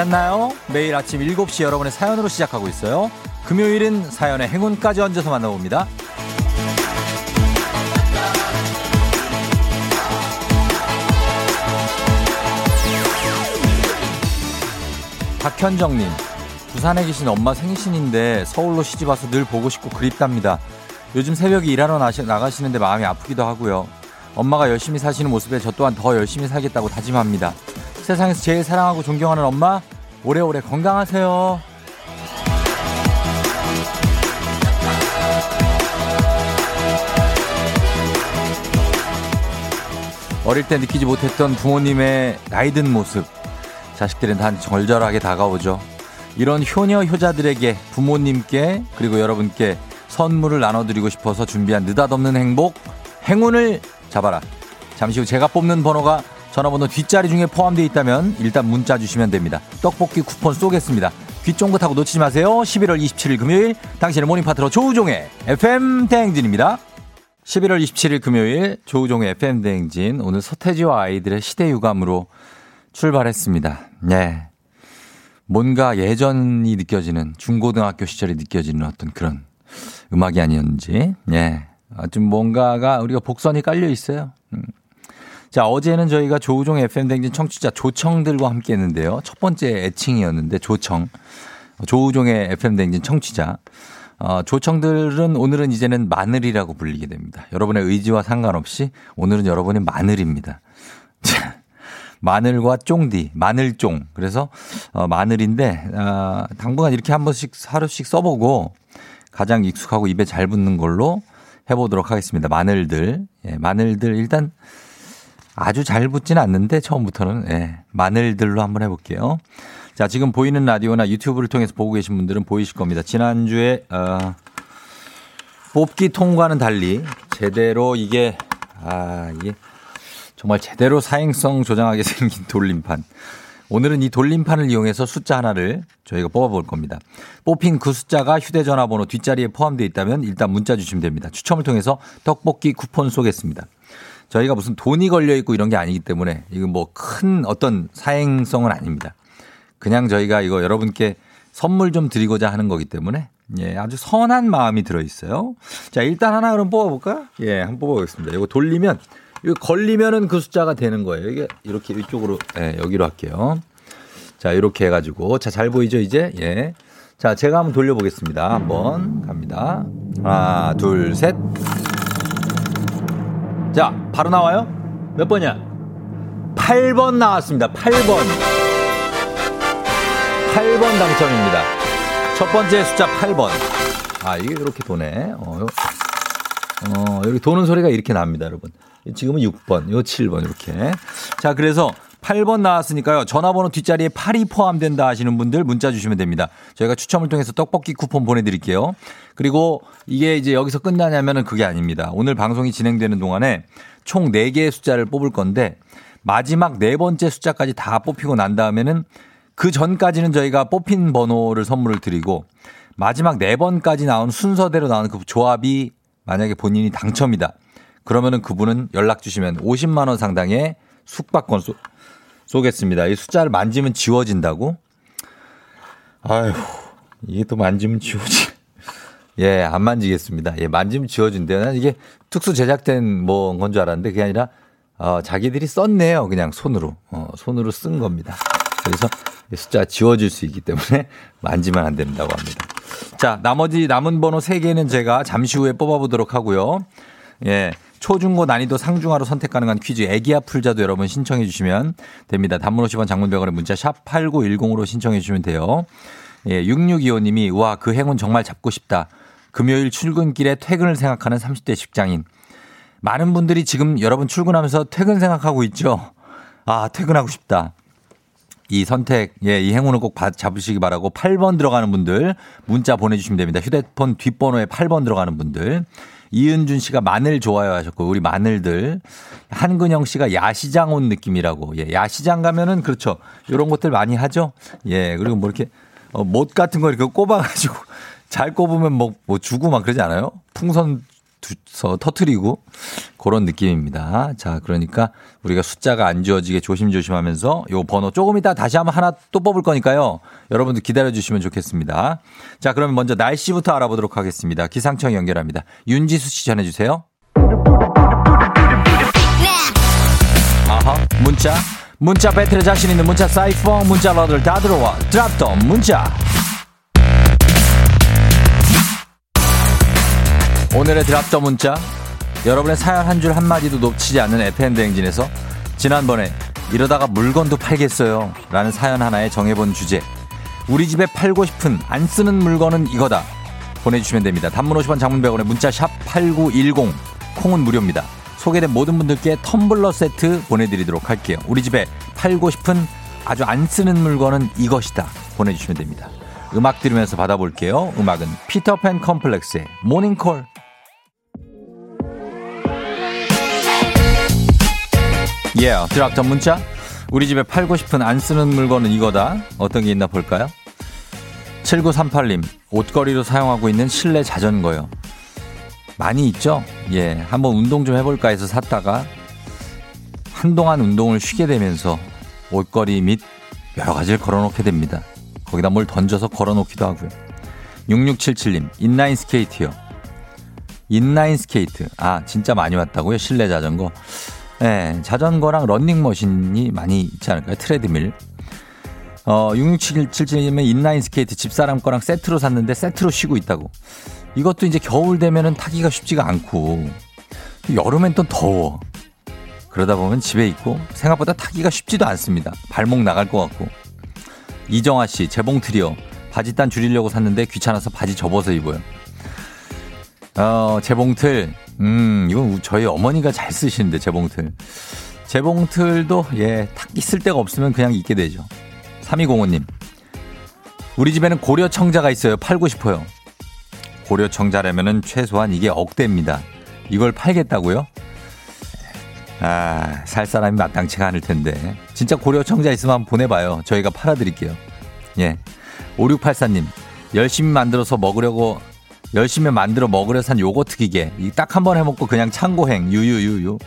잤나요? 매일 아침 7시 여러분의 사연으로 시작하고 있어요. 금요일은 사연의 행운까지 얹어서 만나봅니다. 박현정님, 부산에 계신 엄마 생신인데 서울로 시집와서 늘 보고 싶고 그립답니다. 요즘 새벽에 일하러 나가시는데 마음이 아프기도 하고요. 엄마가 열심히 사시는 모습에 저 또한 더 열심히 살겠다고 다짐합니다. 세상에서 제일 사랑하고 존경하는 엄마, 오래오래 건강하세요. 어릴 때 느끼지 못했던 부모님의 나이든 모습, 자식들은 단 절절하게 다가오죠. 이런 효녀 효자들에게 부모님께 그리고 여러분께 선물을 나눠드리고 싶어서 준비한 느닷없는 행복, 행운을 잡아라. 잠시 후 제가 뽑는 번호가 전화번호 뒷자리 중에 포함되어 있다면 일단 문자 주시면 됩니다. 떡볶이 쿠폰 쏘겠습니다. 귀 쫑긋하고 놓치지 마세요. 11월 27일 금요일 당신의 모닝 파트너 조우종의 FM 대행진입니다. 11월 27일 금요일 조우종의 FM 대행진 오늘 서태지와 아이들의 시대 유감으로 출발했습니다. 네. 뭔가 예전이 느껴지는 중고등학교 시절이 느껴지는 어떤 그런 음악이 아니었는지. 예. 좀 뭔가가 우리가 복선이 깔려 있어요. 음. 자, 어제는 저희가 조우종 FM댕진 청취자 조청들과 함께 했는데요. 첫 번째 애칭이었는데 조청. 조우종의 FM댕진 청취자. 어, 조청들은 오늘은 이제는 마늘이라고 불리게 됩니다. 여러분의 의지와 상관없이 오늘은 여러분의 마늘입니다. 마늘과 쫑디, 마늘쫑. 그래서 어, 마늘인데 어, 당분간 이렇게 한 번씩 하루씩 써보고 가장 익숙하고 입에 잘 붙는 걸로 해보도록 하겠습니다. 마늘들, 예, 마늘들 일단 아주 잘 붙지는 않는데 처음부터는 예, 마늘들로 한번 해볼게요. 자, 지금 보이는 라디오나 유튜브를 통해서 보고 계신 분들은 보이실 겁니다. 지난주에 어, 뽑기 통과는 달리 제대로 이게 아 이게 정말 제대로 사행성 조장하게 생긴 돌림판. 오늘은 이 돌림판을 이용해서 숫자 하나를 저희가 뽑아볼 겁니다. 뽑힌 그 숫자가 휴대전화 번호 뒷자리에 포함되어 있다면 일단 문자 주시면 됩니다. 추첨을 통해서 떡볶이 쿠폰 쏘겠습니다. 저희가 무슨 돈이 걸려 있고 이런 게 아니기 때문에 이건 뭐큰 어떤 사행성은 아닙니다. 그냥 저희가 이거 여러분께 선물 좀 드리고자 하는 거기 때문에 예, 아주 선한 마음이 들어 있어요. 자, 일단 하나 그럼 뽑아 볼까? 예, 한번 뽑아 보겠습니다. 이거 돌리면 이거 걸리면은 그 숫자가 되는 거예요. 이게 이렇게 이쪽으로 예, 여기로 할게요. 자, 이렇게 해 가지고 자, 잘 보이죠 이제? 예. 자, 제가 한번 돌려 보겠습니다. 한번 갑니다. 하나, 둘, 셋. 자, 바로 나와요? 몇 번이야? 8번 나왔습니다. 8번. 8번 당첨입니다. 첫 번째 숫자 8번. 아, 이게 이렇게 도네. 어, 어, 여기 도는 소리가 이렇게 납니다, 여러분. 지금은 6번, 요 7번, 이렇게. 자, 그래서 8번 나왔으니까요. 전화번호 뒷자리에 8이 포함된다 하시는 분들 문자 주시면 됩니다. 저희가 추첨을 통해서 떡볶이 쿠폰 보내드릴게요. 그리고 이게 이제 여기서 끝나냐면은 그게 아닙니다. 오늘 방송이 진행되는 동안에 총 4개의 숫자를 뽑을 건데 마지막 네 번째 숫자까지 다 뽑히고 난 다음에는 그 전까지는 저희가 뽑힌 번호를 선물을 드리고 마지막 네 번까지 나온 순서대로 나오는 그 조합이 만약에 본인이 당첨이다. 그러면은 그분은 연락 주시면 50만 원 상당의 숙박권 쏘, 쏘겠습니다. 이 숫자를 만지면 지워진다고? 아휴, 이게 또 만지면 지워지. 예, 안 만지겠습니다. 예, 만지면 지워진대요. 난 이게 특수 제작된 뭐 건 줄 알았는데 그게 아니라 어, 자기들이 썼네요. 그냥 손으로. 어, 손으로 쓴 겁니다. 그래서 숫자 지워질 수 있기 때문에 만지면 안 된다고 합니다. 자, 나머지 남은 번호 3개는 제가 잠시 후에 뽑아보도록 하고요. 예. 초중고 난이도 상중하로 선택 가능한 퀴즈 애기야 풀자도 여러분 신청해 주시면 됩니다. 단문 50원 장문병원의 문자 샵 8910으로 신청해 주시면 돼요. 예, 6625님이 와, 그 행운 정말 잡고 싶다. 금요일 출근길에 퇴근을 생각하는 30대 직장인. 많은 분들이 지금 여러분 출근하면서 퇴근 생각하고 있죠. 아, 퇴근하고 싶다. 이 선택, 예, 이 행운을 꼭 잡으시기 바라고 8번 들어가는 분들 문자 보내주시면 됩니다. 휴대폰 뒷번호에 8번 들어가는 분들. 이은준 씨가 마늘 좋아요 하셨고 우리 마늘들. 한근영 씨가 야시장 온 느낌이라고. 예 야시장 가면은 그렇죠. 이런 것들 많이 하죠. 예 그리고 뭐 이렇게 어, 못 같은 거 이렇게 꼽아가지고 잘 꼽으면 뭐, 뭐 주고 막 그러지 않아요? 풍선 두서 터트리고 그런 느낌입니다. 자, 그러니까 우리가 숫자가 안 지워지게 조심조심하면서 요 번호 조금 이따 다시 한번 하나 또 뽑을 거니까요. 여러분들 기다려 주시면 좋겠습니다. 자, 그러면 먼저 날씨부터 알아보도록 하겠습니다. 기상청 연결합니다. 윤지수 씨 전해 주세요. 아하, 문자. 문자 배틀에 자신 있는 문자 사이퍼 문자러들 다 들어와. 드랍 더 문자. 오늘의 드랍더 문자. 여러분의 사연 한 줄 한마디도 놓치지 않는 FM 대행진에서 지난번에 이러다가 물건도 팔겠어요. 라는 사연 하나에 정해본 주제. 우리 집에 팔고 싶은 안 쓰는 물건은 이거다. 보내주시면 됩니다. 단문 50원 장문 100원에 문자 샵 8910. 콩은 무료입니다. 소개된 모든 분들께 텀블러 세트 보내드리도록 할게요. 우리 집에 팔고 싶은 아주 안 쓰는 물건은 이것이다. 보내주시면 됩니다. 음악 들으면서 받아볼게요. 음악은 피터팬 컴플렉스의 모닝콜. 예, yeah, 드랍 전 문자. 우리 집에 팔고 싶은 안 쓰는 물건은 이거다. 어떤 게 있나 볼까요? 7938님, 옷걸이로 사용하고 있는 실내 자전거요. 많이 있죠? 예, 한번 운동 좀 해볼까 해서 샀다가 한동안 운동을 쉬게 되면서 옷걸이 및 여러 가지를 걸어놓게 됩니다. 거기다 뭘 던져서 걸어놓기도 하고요. 6677님, 인라인 스케이트요. 인라인 스케이트. 아, 진짜 많이 왔다고요? 실내 자전거. 예, 자전거랑 런닝머신이 많이 있지 않을까요? 트레드밀. 어, 6677님은 인라인 스케이트 집사람 거랑 세트로 샀는데 세트로 쉬고 있다고. 이것도 이제 겨울 되면은 타기가 쉽지가 않고 여름엔 또 더워. 그러다 보면 집에 있고 생각보다 타기가 쉽지도 않습니다. 발목 나갈 것 같고. 이정아 씨, 재봉 트리오. 바지 단 줄이려고 샀는데 귀찮아서 바지 접어서 입어요. 어, 재봉틀. 음, 이건 저희 어머니가 잘 쓰시는데, 재봉틀. 재봉틀도, 예, 탁기 쓸 데가 없으면 그냥 입게 되죠. 3205님. 우리 집에는 고려청자가 있어요. 팔고 싶어요. 고려청자라면은 최소한 이게 억대입니다. 이걸 팔겠다고요? 아, 살 사람이 마땅치가 않을 텐데. 진짜 고려청자 있으면 한번 보내봐요. 저희가 팔아드릴게요. 예. 5684님, 열심히 만들어서 먹으려고, 열심히 만들어 먹으려 산 요거트 기계. 딱한 번 해먹고 그냥 창고행, 유유유유.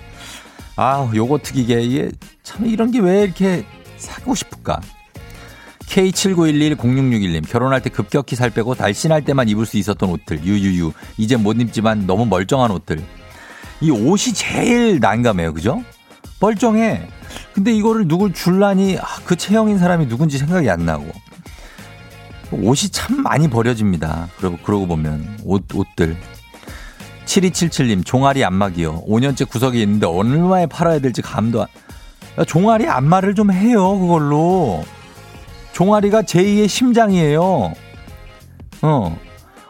아, 요거트 기계. 이게 참 이런 게 왜 이렇게 사고 싶을까? K79110661님, 결혼할 때 급격히 살 빼고 날씬할 때만 입을 수 있었던 옷들, 유유유. 이제 못 입지만 너무 멀쩡한 옷들. 이 옷이 제일 난감해요. 그죠? 멀쩡해. 근데 이거를 누굴 줄라니, 아, 그 체형인 사람이 누군지 생각이 안 나고. 옷이 참 많이 버려집니다. 그러고, 그러고 보면. 옷, 옷들. 7277님, 종아리 안마기요. 5년째 구석에 있는데 얼마에 팔아야 될지 감도 안. 종아리 안마를 좀 해요, 그걸로. 종아리가 제2의 심장이에요. 어.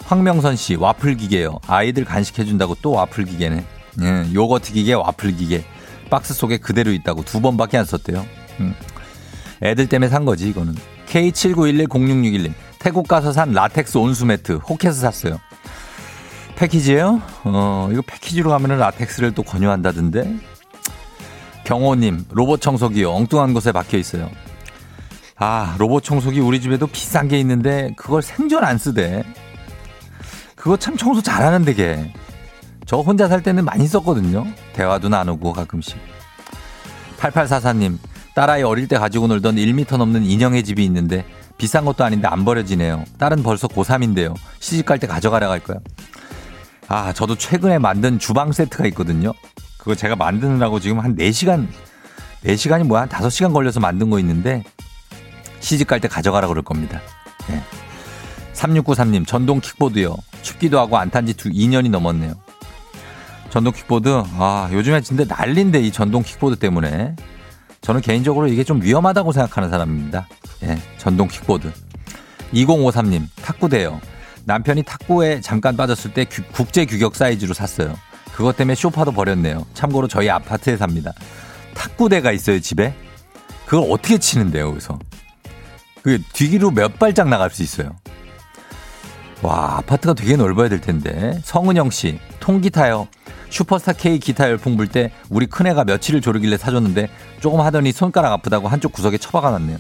황명선 씨, 와플 기계요. 아이들 간식해 준다고 또 와플 기계네. 예, 요거트 기계, 와플 기계. 박스 속에 그대로 있다고 두 번밖에 안 썼대요. 음. 애들 때문에 산 거지, 이거는. K79110661님. 태국 가서 산 라텍스 온수 매트. 혹해서 샀어요. 패키지예요 어, 이거 패키지로 가면은 라텍스를 또 권유한다던데. 경호님, 로봇 청소기요. 엉뚱한 곳에 박혀 있어요. 아, 로봇 청소기 우리 집에도 비싼 게 있는데 그걸 생전 안 쓰대. 그거 참 청소 잘하는데 걔. 저 혼자 살 때는 많이 썼거든요. 대화도 나누고 가끔씩. 8844님, 딸아이 어릴 때 가지고 놀던 1미터 넘는 인형의 집이 있는데 비싼 것도 아닌데 안 버려지네요. 딸은 벌써 고3인데요. 시집 갈 때 가져가라 갈 거야. 아, 저도 최근에 만든 주방 세트가 있거든요. 그거 제가 만드느라고 지금 한 4시간, 4시간이 뭐야? 한 5시간 걸려서 만든 거 있는데 시집 갈 때 가져가라 그럴 겁니다. 네. 3693님, 전동 킥보드요. 춥기도 하고 안 탄 지 2년이 넘었네요. 전동 킥보드, 아, 요즘에 진짜 난린데, 이 전동 킥보드 때문에. 저는 개인적으로 이게 좀 위험하다고 생각하는 사람입니다. 예, 전동 킥보드. 2053님, 탁구대요. 남편이 탁구에 잠깐 빠졌을 때 규, 국제 규격 사이즈로 샀어요. 그것 때문에 쇼파도 버렸네요. 참고로 저희 아파트에 삽니다. 탁구대가 있어요, 집에? 그걸 어떻게 치는데요, 여기서? 그 뒤로 몇 발짝 나갈 수 있어요. 와, 아파트가 되게 넓어야 될 텐데. 성은영 씨, 통기 타요. 슈퍼스타 K 기타 열풍 불 때 우리 큰애가 며칠을 조르길래 사줬는데 조금 하더니 손가락 아프다고 한쪽 구석에 처박아 놨네요.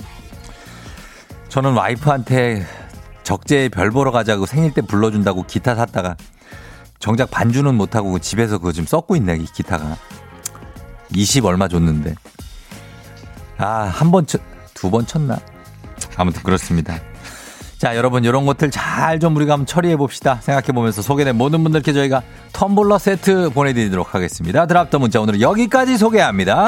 저는 와이프한테 적재에 별 보러 가자고 생일 때 불러준다고 기타 샀다가 정작 반주는 못하고 집에서 그거 지금 썩고 있네, 이 기타가. 20 얼마 줬는데. 아, 한 번, 두번 쳤나? 아무튼 그렇습니다. 자, 여러분, 이런 것들 잘 좀 우리가 한번 처리해 봅시다. 생각해 보면서 소개된 모든 분들께 저희가 텀블러 세트 보내드리도록 하겠습니다. 드랍더 문자 오늘은 여기까지 소개합니다.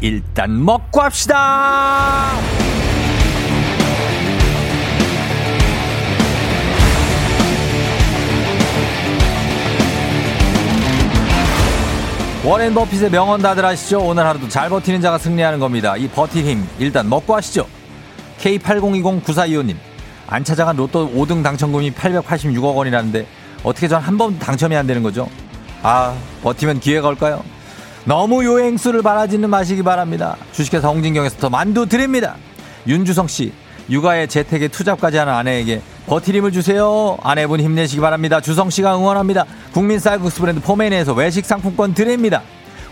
일단 먹고 합시다! 워렌 버핏의 명언 다들 아시죠? 오늘 하루도 잘 버티는 자가 승리하는 겁니다. 이 버틸 힘 일단 먹고 하시죠. K80209425님 안 찾아간 로또 5등 당첨금이 886억 원이라는데 어떻게 전 한번 당첨이 안 되는 거죠? 아 버티면 기회가 올까요? 너무 요행수를 바라지는 마시기 바랍니다. 주식회사 홍진경에서 더 만두 드립니다. 윤주성 씨, 육아에 재택에 투잡까지 하는 아내에게 버티림을 주세요. 아내분 힘내시기 바랍니다. 주성 씨가 응원합니다. 국민 쌀국수 브랜드 포메인에서 외식 상품권 드립니다.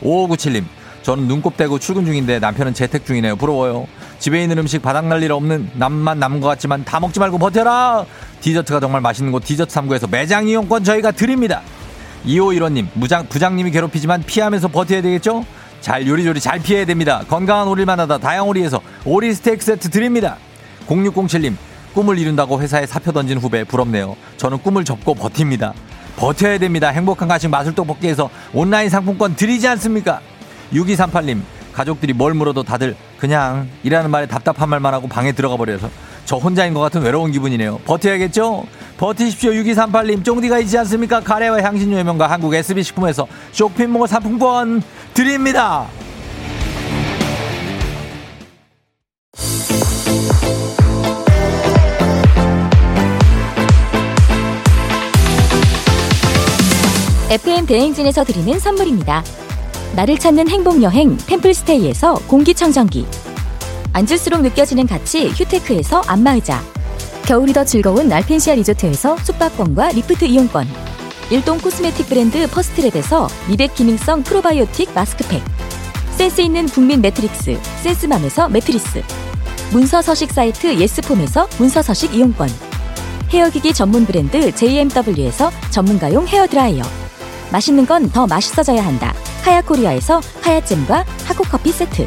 5597님, 저는 눈곱 떼고 출근 중인데 남편은 재택 중이네요. 부러워요. 집에 있는 음식 바닥날 일 없는 남만 남은 것 같지만 다 먹지 말고 버텨라. 디저트가 정말 맛있는 곳 디저트 3구에서 매장 이용권 저희가 드립니다. 2515님, 무장, 부장님이 괴롭히지만 피하면서 버텨야 되겠죠? 잘 요리조리 잘 피해야 됩니다. 건강한 오리를 만나다 다양오리에서 오리 스테이크 세트 드립니다. 0607님, 꿈을 이룬다고 회사에 사표 던진 후배 부럽네요. 저는 꿈을 접고 버팁니다. 버텨야 됩니다. 행복한 가식 마술 떡볶이에서 온라인 상품권 드리지 않습니까? 6238님, 가족들이 뭘 물어도 다들 그냥 이라는 말에 답답한 말만 하고 방에 들어가 버려서 저 혼자인 것 같은 외로운 기분이네요. 버텨야겠죠? 버티십시오. 6238님, 쫑디가 있지 않습니까? 카레와 향신료 의명과 한국 SB식품에서 쇼핑몰 상품권 드립니다. FM 대행진에서 드리는 선물입니다. 나를 찾는 행복여행 템플스테이에서 공기청정기 앉을수록 느껴지는 가치 휴테크에서 안마의자. 겨울이 더 즐거운 알펜시아 리조트에서 숙박권과 리프트 이용권. 일동 코스메틱 브랜드 퍼스트랩에서 미백 기능성 프로바이오틱 마스크팩. 센스 있는 국민 매트릭스 센스맘에서 매트리스. 문서 서식 사이트 예스폼에서 문서 서식 이용권. 헤어기기 전문 브랜드 JMW에서 전문가용 헤어드라이어. 맛있는 건 더 맛있어져야 한다. 하야코리아에서 하야잼과 하코커피 세트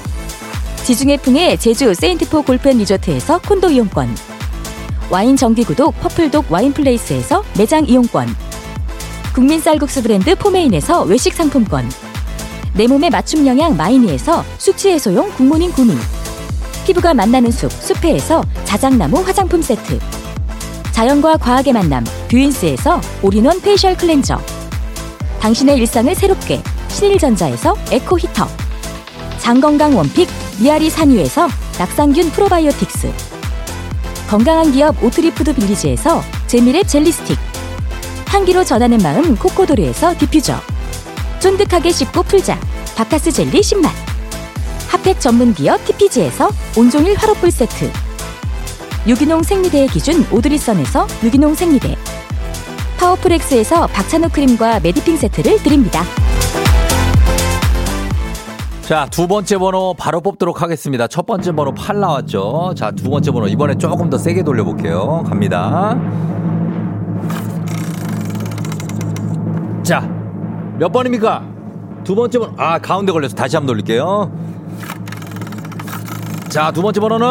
지중해 풍의 제주 세인트포 골프앤 리조트에서 콘도 이용권. 와인 정기구독 퍼플독 와인플레이스에서 매장 이용권. 국민 쌀국수 브랜드 포메인에서 외식 상품권. 내 몸에 맞춤 영양 마이니에서 숙취 해소용 굿모닝 구미. 피부가 만나는 숲 숲회에서 자작나무 화장품 세트. 자연과 과학의 만남 뷰인스에서 올인원 페이셜 클렌저. 당신의 일상을 새롭게 신일전자에서 에코 히터. 장건강 원픽 미야리산 유에서 낙산균 프로바이오틱스. 건강한 기업 오트리푸드 빌리지에서 재미랩 젤리스틱. 향기로 전하는 마음 코코도르에서 디퓨저. 쫀득하게 씹고 풀자. 박카스 젤리 10만. 핫팩 전문 기업 TPG에서 온종일 화롯불 세트. 유기농 생리대의 기준 오드리선에서 유기농 생리대. 파워풀엑스에서 박찬호 크림과 메디핑 세트를 드립니다. 자, 두 번째 번호 바로 뽑도록 하겠습니다. 첫 번째 번호 8 나왔죠. 자, 두 번째 번호 이번에 조금 더 세게 돌려볼게요. 갑니다. 자, 몇 번입니까? 두 번째 번호, 아, 가운데 걸려서 다시 한번 돌릴게요. 자, 두 번째 번호는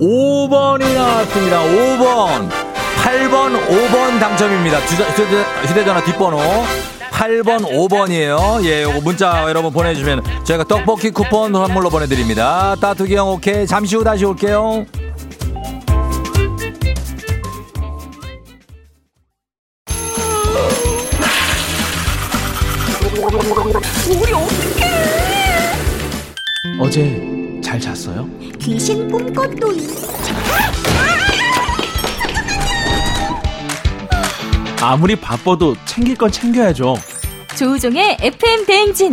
5번이 나왔습니다. 5번. 8번, 5번 당첨입니다. 휴대, 휴대전화 뒷번호. 8번, 5번이에요. 예, 요거 문자 여러분 보내주시면 저희가 떡볶이 쿠폰 선물로 보내드립니다. 따뚜기 형 오케이. 잠시 후 다시 올게요. 어제 잘 잤어요? 귀신 꿈꿨도요. 아무리 바빠도 챙길 건 챙겨야죠. 조우종의 FM 대행진.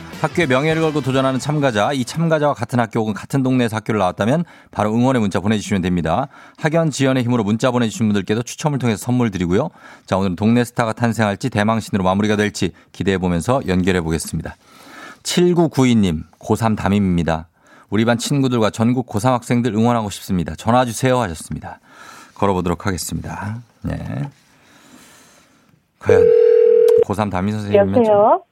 학교의 명예를 걸고 도전하는 참가자, 이 참가자와 같은 학교 혹은 같은 동네에서 학교를 나왔다면 바로 응원의 문자 보내주시면 됩니다. 학연 지연의 힘으로 문자 보내주신 분들께도 추첨을 통해서 선물 드리고요. 자, 오늘은 동네 스타가 탄생할지 대망신으로 마무리가 될지 기대해 보면서 연결해 보겠습니다. 7992님, 고3 담임입니다. 우리 반 친구들과 전국 고3 학생들 응원하고 싶습니다. 전화 주세요 하셨습니다. 걸어보도록 하겠습니다. 네. 과연 고3 담임 선생님은 여보세요?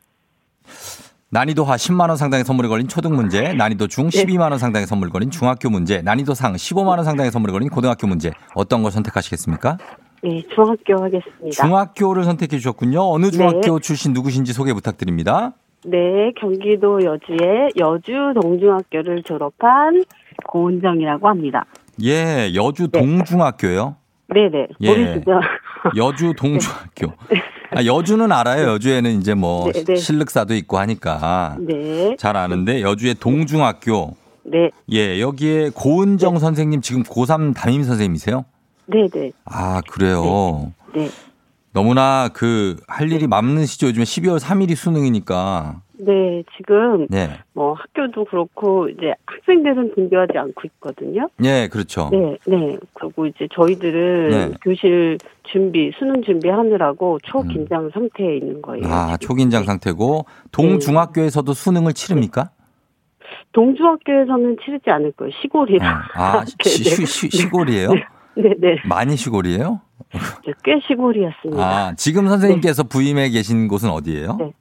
난이도 하 10만 원 상당의 선물이 걸린 초등 문제, 난이도 중 12만 원 상당의 선물이 걸린 중학교 문제, 난이도 상 15만 원 상당의 선물이 걸린 고등학교 문제. 어떤 걸 선택하시겠습니까? 네, 중학교 하겠습니다. 중학교를 선택해 주셨군요. 어느 중학교 출신 누구신지 소개 부탁드립니다. 네, 경기도 여주의 여주 동중학교를 졸업한 고은정이라고 합니다. 예, 여주 네. 동중학교요. 네네, 예. 모르시죠? 여주 동중학교. 아, 여주는 알아요. 여주에는 이제 뭐 네, 네. 실륵사도 있고 하니까 네, 잘 아는데 여주의 동중학교. 네, 예, 여기에 고은정 선생님 지금 고3 담임 선생님이세요? 네 네, 아, 그래요. 네. 너무나 그 할 일이 많으시죠. 요즘에 12월 3일이 수능이니까. 네, 지금 네. 뭐 학교도 그렇고 이제 학생들은 등교하지 않고 있거든요. 예, 그렇죠. 네, 네. 그리고 이제 저희들은 네. 음. 교실 준비, 수능 준비하느라고 초긴장 상태에 있는 거예요. 아, 지금. 초긴장 상태고 동중학교에서도 수능을 치릅니까? 동중학교에서는 치르지 않을 거예요. 시골이라. 아, 네, 시, 네. 시, 시, 골이에요 네, 네. 많이 시골이에요? 꽤 시골이었습니다. 아, 지금 선생님께서 부임해 계신 곳은 어디예요? 네.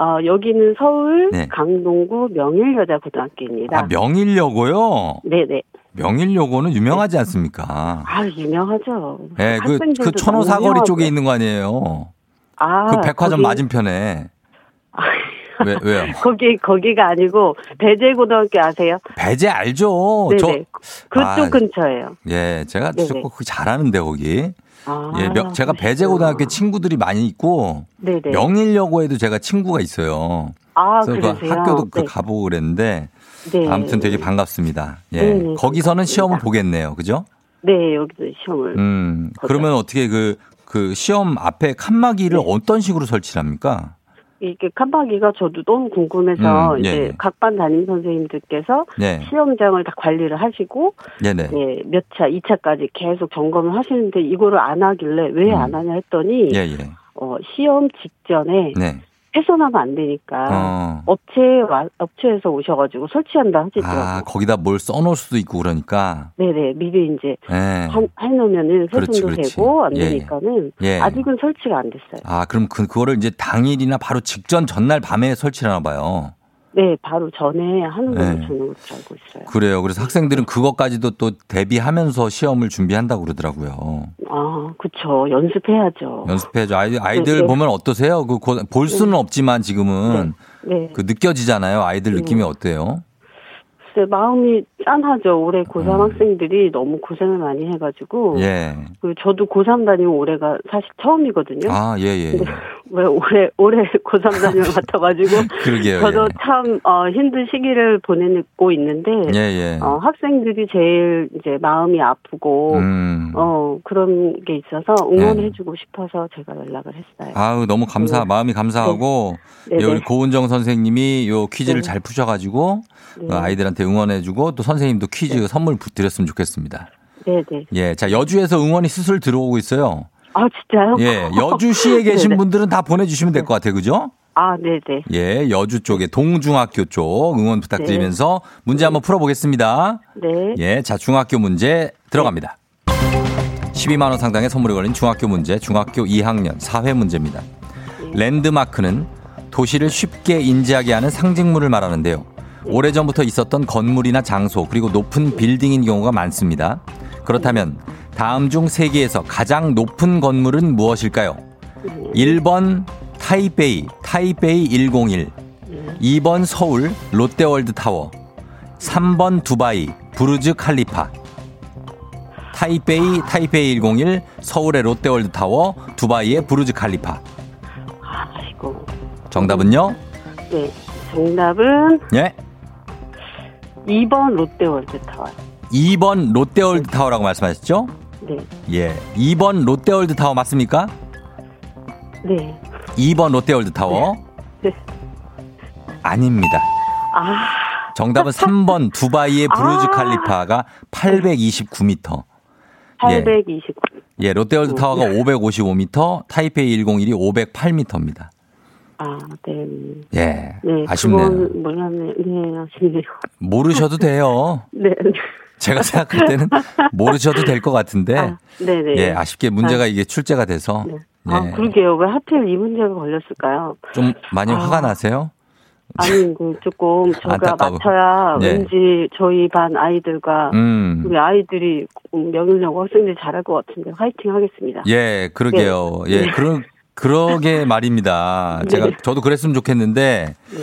어, 여기는 서울 네. 강동구 명일여자고등학교입니다. 아, 명일여고요? 네네. 명일여고는 유명하지 않습니까? 아, 유명하죠. 예, 그, 그 천호 사거리. 쪽에 있는 거 아니에요? 아, 그 백화점 거기- 맞은편에. 왜, 왜요? 거기, 거기가 아니고, 배재고등학교 아세요? 배제 알죠? 네네. 저, 그쪽 아, 근처예요. 예, 제가 네네. 조금 그 잘하는데, 거기. 아, 예, 명- 제가 배제고등학교 친구들이 많이 있고, 네네. 명일여고에도 제가 친구가 있어요. 아, 그래서 그? 학교도 그 네. 가보고 그랬는데, 네. 아무튼 되게 반갑습니다. 예. 네네, 거기서는 시험을. 보겠네요. 그죠? 네, 여기도 시험을. 음, 거기서. 그러면 어떻게 그, 그 시험 앞에 칸막이를 네. 어떤 식으로 설치를 합니까? 이게 칸막이가 저도 너무 궁금해서, 음, 예, 이제 예. 각반 담임 선생님들께서 네. 시험장을 다 관리를 하시고, 네네. 예, 몇 차, 2차까지 계속 점검을 하시는데 이거를 안 하길래 왜안 음. 하냐 했더니 예, 예. 어, 시험 직전에 네. 훼손하면 안 되니까 어. 업체에 와, 업체에서 오셔가지고 설치한다 하시더라고요. 아, 거기다 뭘 써놓을 수도 있고 그러니까. 네네 미리 이제 예. 한- 해놓으면은 훼손도 그렇지. 되고 안 예, 예. 되니까는 예. 아직은 설치가 안 됐어요. 아, 그럼 그, 그거를 이제 당일이나 바로 직전 전날 밤에 설치를 하나 봐요. 네, 바로 전에 하는 걸로 네. 저는 그렇게 알고 있어요. 그래요. 그래서 학생들은 그것까지도 또 대비하면서 시험을 준비한다고 그러더라고요. 아, 그쵸. 연습해야죠. 연습해야죠. 아이들, 아이들 네, 네. 보면 어떠세요? 그, 고- 볼 수는 없지만 지금은 네. 그 느껴지잖아요. 아이들 네. 느낌이 어때요? 글쎄, 마음이 짠하죠. 올해 고3 음. 학생들이 너무 고생을 많이 해가지고. 예. 그 저도 고3 다니고 올해가 사실 처음이거든요. 아, 예, 예. 근데 왜 올해, 올해 고3 다니는 것 같아가지고. 그러게요. 저도 예. 참, 어, 힘든 시기를 보내고 있는데. 예, 예. 어, 학생들이 제일 이제 마음이 아프고. 음. 어, 그런 게 있어서 응원해주고 싶어서 제가 연락을 했어요. 아우, 너무 감사, 네. 마음이 감사하고, 네네. 예, 우리 고은정 선생님이 요 퀴즈를 네. 잘 푸셔가지고, 네. 어, 아이들한테 응원해주고, 또 선생님도 퀴즈 선물 부- 드렸으면 좋겠습니다. 네네. 예. 자, 여주에서 응원이 스슬 들어오고 있어요. 아, 진짜요? 예. 여주시에 계신 네네. 분들은 다 보내주시면 될 것 같아요. 그죠? 아, 네네. 예. 여주 쪽에 동중학교 쪽 응원 부탁드리면서 문제 한번 풀어보겠습니다. 네. 예. 자, 중학교 문제 들어갑니다. 12만 원 상당의 선물이 걸린 중학교 문제, 중학교 2학년 사회 문제입니다. 랜드마크는 도시를 쉽게 인지하게 하는 상징물을 말하는데요. 오래전부터 있었던 건물이나 장소, 그리고 높은 빌딩인 경우가 많습니다. 그렇다면 다음 중 세계에서 가장 높은 건물은 무엇일까요? 1번 타이베이, 타이베이 101. 2번 서울, 롯데월드 타워. 3번 두바이, 부르즈 칼리파. 타이베이, 타이베이 101, 서울의 롯데월드 타워, 두바이의 부르즈 칼리파. 아이고. 정답은요? 네. 정답은 예? 2번 롯데월드 타워. 2번 롯데월드 타워라고 말씀하셨죠? 네. 예. 2번 롯데월드 타워 맞습니까? 네. 2번 롯데월드 타워? 네. 아닙니다. 아, 정답은 3번 두바이의 부르즈 아. 칼리파가 829m. 예. 829. 예, 롯데월드 타워가 555m, 타이페이 101이 508m입니다. 아, 네. 예. 네. 아쉽네요. 몰랐네. 네, 아쉽네요. 모르셔도 돼요. 네. 제가 생각할 때는 모르셔도 될 것 같은데. 아, 네네. 예, 아쉽게 문제가 이게 출제가 돼서. 네. 아, 예. 그러게요. 왜 하필 이 문제가 걸렸을까요? 좀 많이 아. 화가 나세요? 아니, 그 조금 저가 안타까워. 맞춰야 네. 왠지 저희 반 아이들과 음. 우리 아이들이 명일여고 학생들이 잘할 것 같은데 화이팅 하겠습니다. 예, 그러게요. 네. 예, 네. 그러, 그러게 말입니다. 네. 제가, 저도 그랬으면 좋겠는데, 네.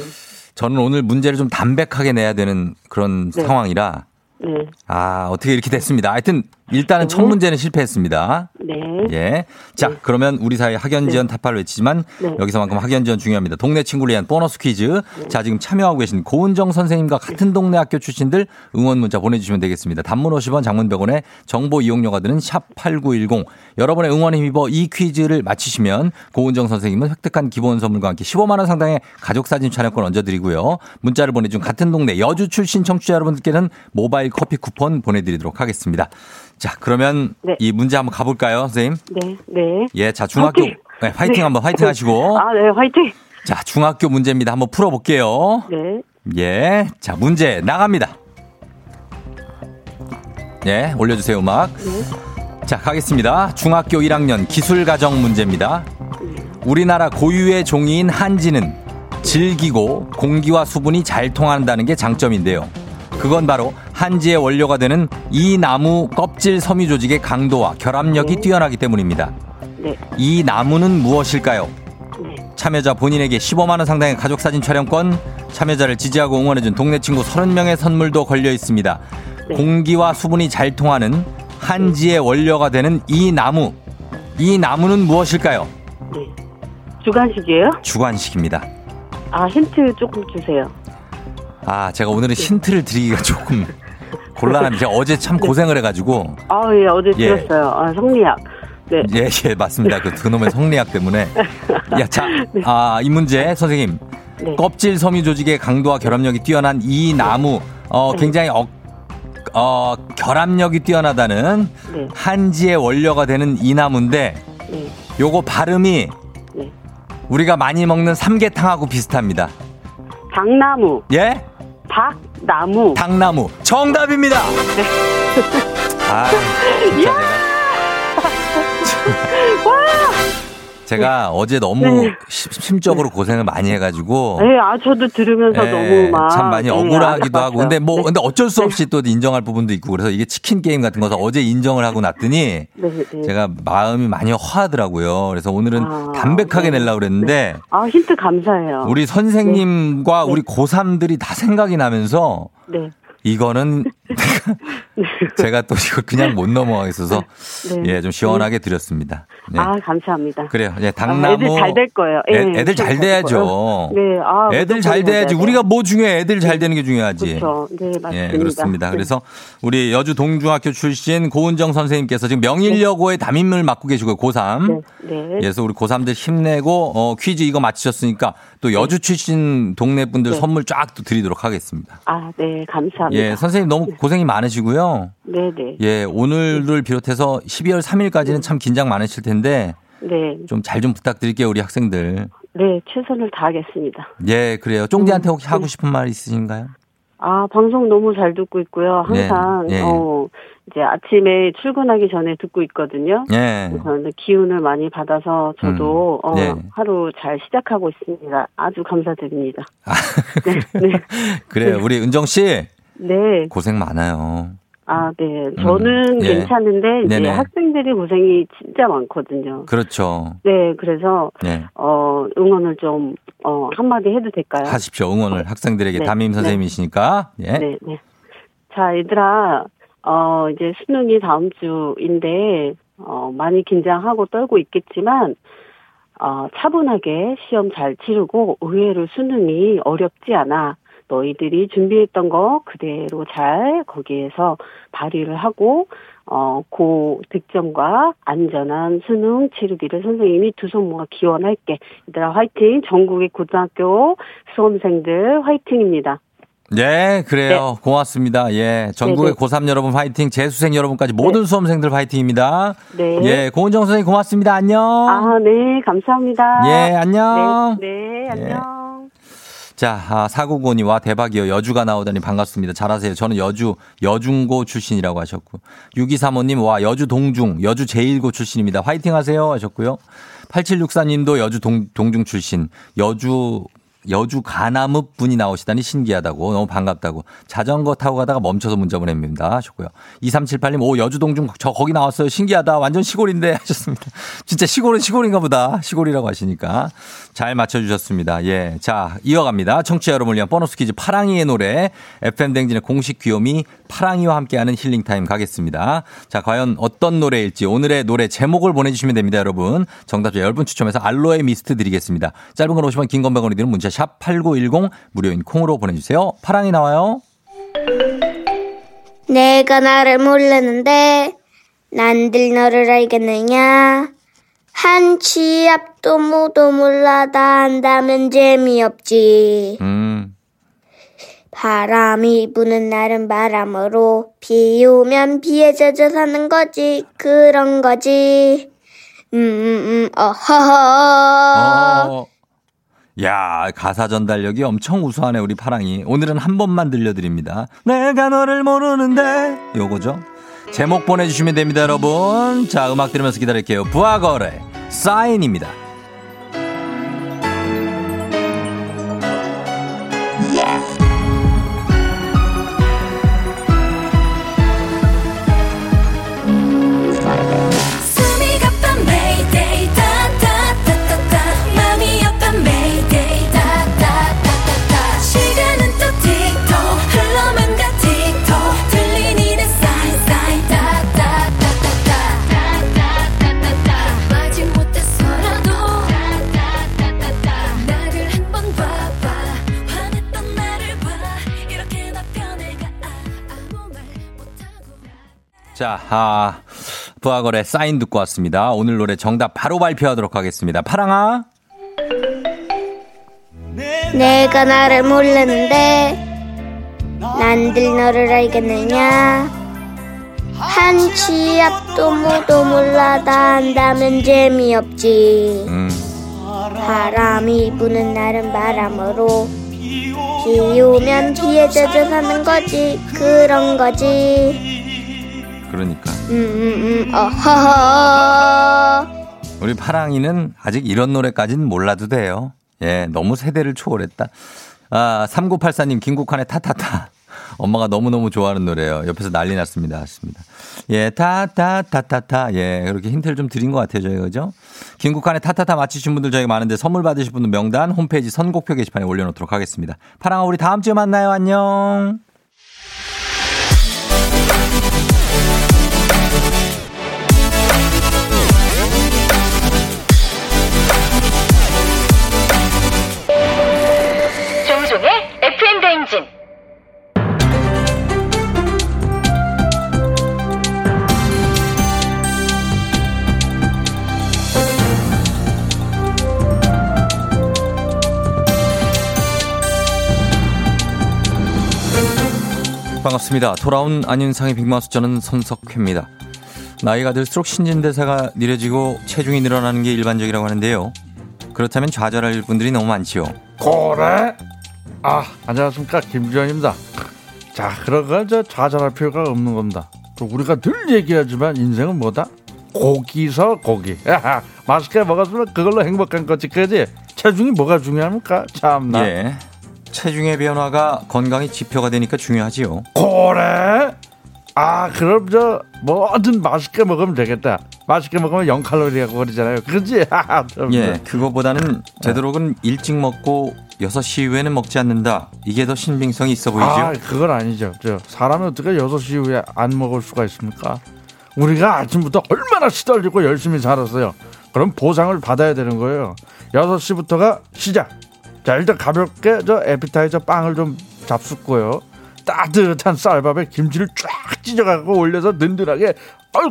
저는 오늘 문제를 좀 담백하게 내야 되는 그런 네. 상황이라, 네. 아, 어떻게 이렇게 됐습니다. 하여튼, 일단은 네. 첫 문제는 실패했습니다. 네. 예. 자, 네. 그러면 우리 사회 학연 지원 타파를 외치지만 네. 여기서만큼 학연 지원 중요합니다. 동네 친구를 위한 보너스 퀴즈. 자, 지금 참여하고 계신 고은정 선생님과 같은 동네 학교 출신들 응원 문자 보내주시면 되겠습니다. 단문 50원, 장문 100원에 정보 이용료가 드는 샵 8910. 여러분의 응원에 힘입어 이 퀴즈를 맞히시면 고은정 선생님은 획득한 기본 선물과 함께 15만 원 상당의 가족 사진 촬영권 얹어드리고요. 문자를 보내준 같은 동네 여주 출신 청취자 여러분들께는 모바일 커피 쿠폰 보내드리도록 하겠습니다. 자, 그러면 네. 이 문제 한번 가볼까요, 선생님? 네. 네. 예, 자, 중학교, 화이팅! 네, 화이팅 한번 화이팅 하시고. 아, 네. 화이팅! 자, 중학교 문제입니다. 한번 풀어볼게요. 네. 예, 자, 문제 나갑니다. 예, 올려주세요, 음악. 자, 가겠습니다. 중학교 1학년 기술가정 문제입니다. 우리나라 고유의 종이인 한지는 질기고 공기와 수분이 잘 통한다는 게 장점인데요. 그건 바로 한지의 원료가 되는 이 나무 껍질 섬유 조직의 강도와 결합력이 네. 뛰어나기 때문입니다. 네. 이 나무는 무엇일까요? 네. 참여자 본인에게 15만 원 상당의 가족 사진 촬영권, 참여자를 지지하고 응원해준 동네 친구 30명의 선물도 걸려 있습니다. 네. 공기와 수분이 잘 통하는 한지의 원료가 되는 이 나무. 이 나무는 무엇일까요? 네. 주간식이에요? 주관식입니다. 아, 힌트 조금 주세요. 아, 제가 오늘은 힌트를 드리기가 조금 곤란합니다. 제가 어제 참 고생을 해가지고. 아, 예, 어제 예. 들었어요. 아, 성리학. 네. 예, 예, 맞습니다. 그, 그놈의 성리학 때문에. 야, 자, 아, 이 문제, 선생님. 네. 껍질 섬유 조직의 강도와 결합력이 뛰어난 이 나무, 어, 네. 굉장히 어, 어, 결합력이 뛰어나다는 네. 한지의 원료가 되는 이 나무인데, 네. 요거 발음이 네. 우리가 많이 먹는 삼계탕하고 비슷합니다. 당나무. 예? 박나무. 당나무. 정답입니다! 네. 아, 제가 어제 너무 네. 심- 심적으로 고생을 많이 해가지고. 네, 아, 저도 들으면서 예, 너무 막. 참 많이 네, 억울하기도 하고. 근데 뭐, 네. 근데 어쩔 수 없이 또 인정할 부분도 있고 그래서 이게 치킨 게임 같은 거서 어제 인정을 하고 났더니 네, 네. 제가 마음이 많이 허하더라고요. 그래서 오늘은 아, 담백하게 네. 내려고 그랬는데 아, 힌트 감사해요. 우리 선생님과 네. 우리 고3들이 다 생각이 나면서 네. 이거는 제가 또 이걸 그냥 못 넘어가겠어서 네. 예, 좀 시원하게 드렸습니다. 네. 아, 감사합니다. 그래요. 예, 아, 당나무. 애들 잘 될 거예요. 애, 예, 애들 잘될 돼야죠. 네, 아. 애들 잘 돼야지. 우리가 뭐 중요해? 애들 잘 되는 게 중요하지. 그렇죠. 네, 맞습니다. 예, 그렇습니다. 네. 그래서 우리 여주 동중학교 출신 고은정 선생님께서 지금 명일여고의 담임을 맡고 계시고요. 고3. 네, 네. 그래서 우리 고3들 힘내고 어, 퀴즈 이거 맞히셨으니까 또 여주 출신 동네 분들 네. 선물 쫙 또 드리도록 하겠습니다. 아, 네, 감사합니다. 예, 선생님 너무 고생이 많으시고요. 네, 네. 예, 오늘을 비롯해서 12월 3일까지는 참 긴장 많으실 텐데 네, 좀 잘좀 부탁드릴게요, 우리 학생들. 네, 최선을 다하겠습니다. 예, 그래요. 쫑디한테 혹시 음, 하고 네. 싶은 말 있으신가요? 아, 방송 너무 잘 듣고 있고요. 항상, 네, 예. 어, 이제 아침에 출근하기 전에 듣고 있거든요. 예. 저는 기운을 많이 받아서 저도 음, 어, 네. 하루 잘 시작하고 있습니다. 아주 감사드립니다. 아, 네, 네, 그래요. 우리 은정 씨 네. 고생 많아요. 아, 네. 저는 예. 괜찮은데 이제 네네. 학생들이 고생이 진짜 많거든요. 그렇죠. 네, 그래서 네. 어, 응원을 좀 어, 한마디 해도 될까요? 하십시오. 응원을 학생들에게 네, 담임 네. 선생님이시니까. 예. 네, 네. 자, 얘들아, 어, 이제 수능이 다음 주인데, 어, 많이 긴장하고 떨고 있겠지만, 어, 차분하게 시험 잘 치르고 의외로 수능이 어렵지 않아. 너희들이 준비했던 거 그대로 잘 거기에서 발휘를 하고, 어, 고 득점과 안전한 수능 치르기를 선생님이 두 손 모아 기원할게. 얘들아 화이팅! 전국의 고등학교 수험생들 화이팅입니다. 예, 그래요. 고맙습니다. 예. 전국의 네, 네. 고3 여러분 화이팅, 재수생 여러분까지 모든 수험생들 화이팅입니다. 네. 예, 고은정 선생님 고맙습니다. 안녕. 아, 네, 감사합니다. 예, 안녕. 네, 네, 예. 안녕. 자, 아, 사구고니와 대박이요. 여주가 나오다니 반갑습니다. 잘하세요. 저는 여주, 여중고 출신이라고 하셨고. 6235님, 와, 여주 동중, 여주 제1고 출신입니다. 화이팅 하세요. 하셨고요. 8764님도 여주 동, 동중 출신, 여주, 여주 가나읍 분이 나오시다니 신기하다고 너무 반갑다고 자전거 타고 가다가 멈춰서 문자 보냅니다 하셨고요. 2378님 오 여주 동중 저 거기 나왔어요 신기하다 완전 시골인데 하셨습니다. 진짜 시골은 시골인가 보다 시골이라고 하시니까 잘 맞춰주셨습니다. 예, 자 이어갑니다. 청취자 여러분을 위한 보너스 퀴즈 파랑이의 노래 FM 댕진의 공식 귀요미 파랑이와 함께하는 힐링 타임 가겠습니다. 자 과연 어떤 노래일지 오늘의 노래 제목을 보내주시면 됩니다 여러분. 정답자 10분 추첨해서 알로에 미스트 드리겠습니다. 짧은 건 50원 긴건 100원이 드는 문자 샵 8910 무료인 콩으로 보내주세요. 파랑이 나와요. 내가 나를 모르는데 난들 너를 알겠느냐 한치 앞도 모두 몰라 다 안다면 재미없지 음, 바람이 부는 날은 바람으로 비 오면 비에 젖어 사는 거지 그런 거지 음음음 어허허 어. 야, 가사 전달력이 엄청 우수하네, 우리 파랑이. 오늘은 한 번만 들려드립니다. 내가 너를 모르는데. 요거죠. 제목 보내주시면 됩니다, 여러분. 자, 음악 들으면서 기다릴게요. 부하거래, 사인입니다. 자, 아, 부하거래 사인 듣고 왔습니다. 오늘 노래 정답 바로 발표하도록 하겠습니다. 파랑아. 내가 나를 모르는데 난들 너를 알겠느냐 한치 앞도 모두 몰라 다 한다면 재미없지 음, 바람이 부는 날은 바람으로 비 오면 비에 젖어 사는 거지 그런 거지 그러니까. 음 음 음 어허허 우리 파랑이는 아직 이런 노래까지는 몰라도 돼요. 예, 너무 세대를 초월했다. 아, 3984님, 김국환의 타타타. 엄마가 너무너무 좋아하는 노래예요. 옆에서 난리 났습니다. 하십니다. 예, 타타타타타. 예, 그렇게 힌트를 좀 드린 것 같아요. 저희가, 그죠? 김국환의 타타타 맞히신 분들 저희가 많은데 선물 받으실 분들 명단 홈페이지 선곡표 게시판에 올려놓도록 하겠습니다. 파랑아, 우리 다음 주에 만나요. 안녕. 반갑습니다. 돌아온 안윤상의 빅마우스 저는 손석회입니다. 나이가 들수록 신진대사가 느려지고 체중이 늘어나는 게 일반적이라고 하는데요. 그렇다면 좌절할 분들이 너무 많지요. 그래? 아 안녕하십니까 김주현입니다. 자 그런 건저 좌절할 필요가 없는 겁니다. 또 우리가 늘 얘기하지만 인생은 뭐다? 고기서 고기. 맛있게 먹었으면 그걸로 행복한 거지, 그지? 체중이 뭐가 중요합니까? 참나. 예. 체중의 변화가 건강의 지표가 되니까 중요하지요. 그래? 아 그럼 저 뭐든 맛있게 먹으면 되겠다. 맛있게 먹으면 0 칼로리라고 그러잖아요. 그지? 좀 예, 그거보다는 되도록은 일찍 먹고 6시 이후에는 먹지 않는다. 이게 더 신빙성이 있어 보이죠? 아, 그건 아니죠. 저 사람이 어떻게 6시 이후에 안 먹을 수가 있습니까? 우리가 아침부터 얼마나 시달리고 열심히 살았어요. 그럼 보상을 받아야 되는 거예요. 6시부터가 시작. 자, 일단 가볍게 저 에피타이저 빵을 좀 잡숫고요. 따뜻한 쌀밥에 김치를 쫙 찢어갖고 올려서 든든하게 아유,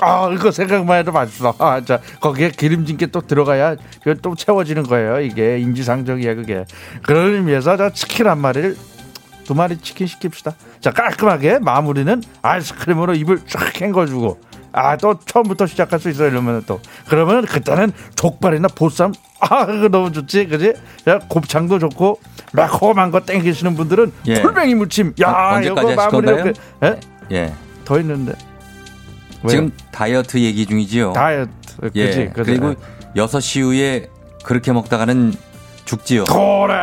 아 이거 생각만 해도 맛있어. 아, 자 거기에 기름진 게 또 들어가야 그또 채워지는 거예요. 이게 인지상정이야 그게. 그런 의미에서 저 치킨 한 마리를 두 마리 치킨 시킵시다. 자 깔끔하게 마무리는 아이스크림으로 입을 쫙 헹궈주고 아 또 처음부터 시작할 수 있어 이러면 또 그러면 그때는 족발이나 보쌈 아 그거 너무 좋지 그지? 야 곱창도 좋고 매콤한 거 땡기시는 분들은 예. 풀뱅이 무침 야 어, 언제까지 이거 마무리? 이렇게 예? 예. 더 있는데 왜요? 지금 다이어트 얘기 중이지요. 다이어트 그지 예. 그리고 6시 이후에 그렇게 먹다가는 죽지요. 그래?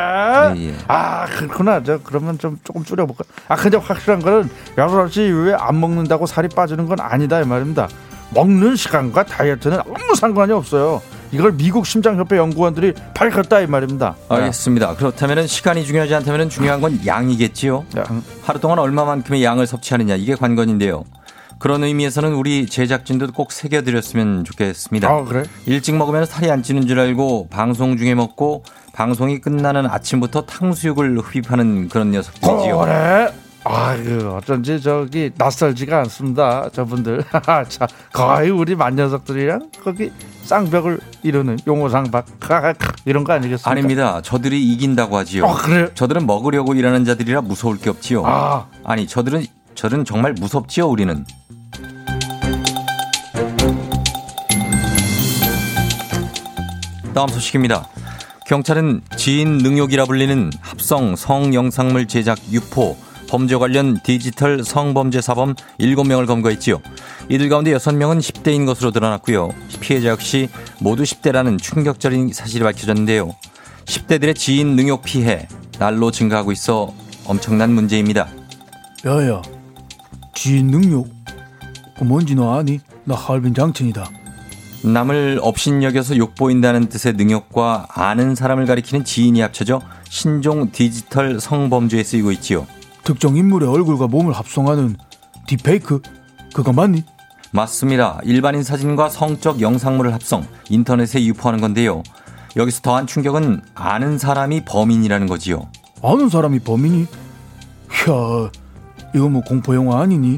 예, 예. 아 그렇구나 저 그러면 좀 조금 줄여볼까 아 근데 확실한 거는 6시 이후에 안 먹는다고 살이 빠지는 건 아니다 이 말입니다 먹는 시간과 다이어트는 아무 상관이 없어요 이걸 미국 심장협회 연구원들이 밝혔다 이 말입니다 알겠습니다. 그렇다면 시간이 중요하지 않다면 중요한 건 양이겠지요. 야, 하루 동안 얼마만큼의 양을 섭취하느냐 이게 관건인데요. 그런 의미에서는 우리 제작진도 꼭 새겨드렸으면 좋겠습니다. 아 그래? 일찍 먹으면 살이 안 찌는 줄 알고 방송 중에 먹고 방송이 끝나는 아침부터 탕수육을 흡입하는 그런 녀석들이지요. 그래? 아유 어쩐지 저기 낯설지가 않습니다 저분들 자 거의 우리 만녀석들이랑 거기 쌍벽을 이루는 용호상박 이런 거 아니겠습니까? 아닙니다. 저들이 이긴다고 하지요. 아 그래? 저들은 먹으려고 일하는 자들이라 무서울 게 없지요. 아 아니 저들은 저들은 정말 무섭지요 우리는. 다음 소식입니다. 경찰은 지인 능욕이라 불리는 합성 성영상물 제작 유포 범죄 관련 디지털 성범죄 사범 7명을 검거했지요. 이들 가운데 6명은 10대인 것으로 드러났고요. 피해자 역시 모두 10대라는 충격적인 사실이 밝혀졌는데요. 10대들의 지인 능욕 피해 날로 증가하고 있어 엄청난 문제입니다. 야야, 지인 능력? 그 뭔지 너 아니? 나 할빈 장첸이다. 남을 업신여겨서 욕보인다는 뜻의 능욕과 아는 사람을 가리키는 지인이 합쳐져 신종 디지털 성범죄에 쓰이고 있지요. 특정 인물의 얼굴과 몸을 합성하는 딥페이크? 그거 맞니? 맞습니다. 일반인 사진과 성적 영상물을 합성, 인터넷에 유포하는 건데요. 여기서 더한 충격은 아는 사람이 범인이라는 거지요. 아는 사람이 범인이? 야, 이거 뭐 공포 영화 아니니?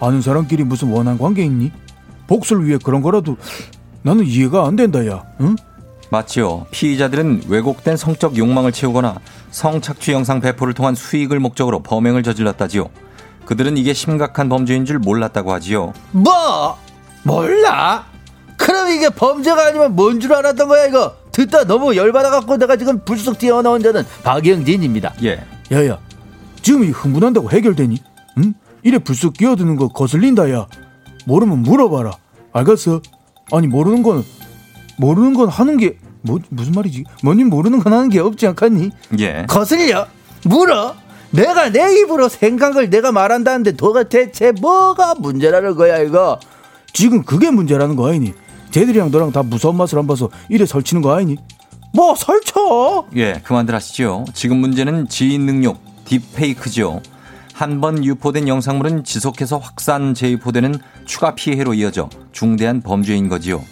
아는 사람끼리 무슨 원한 관계 있니? 복수를 위해 그런 거라도 나는 이해가 안 된다, 야. 응? 맞지요. 피의자들은 왜곡된 성적 욕망을 채우거나 성착취 영상 배포를 통한 수익을 목적으로 범행을 저질렀다지요. 그들은 이게 심각한 범죄인 줄 몰랐다고 하지요. 뭐? 몰라? 그럼 이게 범죄가 아니면 뭔 줄 알았던 거야 이거 듣다 너무 열받아갖고 내가 지금 불쑥 튀어나온 자는 박영진입니다 예. 야야, 지금 이 흥분한다고 해결되니? 응? 이래 불쑥 끼어드는 거 거슬린다, 야. 모르면 물어봐라. 알겠어? 아니 모르는 건 모르는 건 하는 게 뭐 무슨 말이지? 뭐니 모르는 건 하는 게 없지 않겠니? 예. 거슬려 물어 내가 내 입으로 생각을 내가 말한다는데 너가 대체 뭐가 문제라는 거야 이거 지금 그게 문제라는 거 아니니? 쟤들이랑 너랑 다 무서운 맛을 안 봐서 이래 설치는 거 아니니? 뭐 설쳐 예, 그만들 하시죠. 지금 문제는 지인 능력, 딥페이크죠. 한 번 유포된 영상물은 지속해서 확산 재유포되는 추가 피해로 이어져 중대한 범죄인 거지요.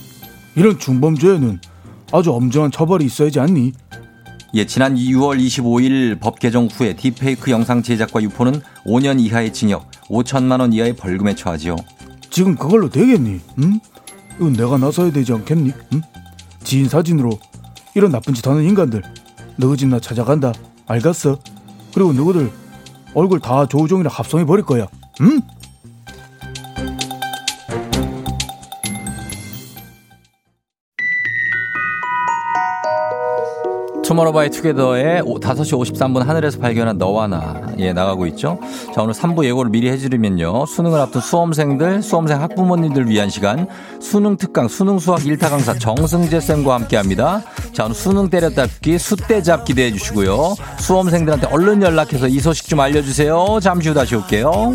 이런 중범죄에는 아주 엄정한 처벌이 있어야지 않니? 예, 지난 6월 25일 법 개정 후에 딥페이크 영상 제작과 유포는 5년 이하의 징역, 5천만 원 이하의 벌금에 처하지요. 지금 그걸로 되겠니? 응? 이건 내가 나서야 되지 않겠니? 응? 지인 사진으로 이런 나쁜 짓 하는 인간들 너희 집나 찾아간다 알겠어? 그리고 너희들 얼굴 다 조우종이랑 합성해 버릴 거야 응? 투모로우바이 투게더의 5시 53분 하늘에서 발견한 너와 나. 예, 나가고 있죠. 자, 오늘 3부 예고를 미리 해드리면요. 수능을 앞둔 수험생들, 수험생 학부모님들 위한 시간. 수능 특강, 수능 수학 1타 강사 정승재 쌤과 함께 합니다. 자, 오늘 수능 때려잡기, 숫대잡 기대해 주시고요. 수험생들한테 얼른 연락해서 이 소식 좀 알려주세요. 잠시 후 다시 올게요.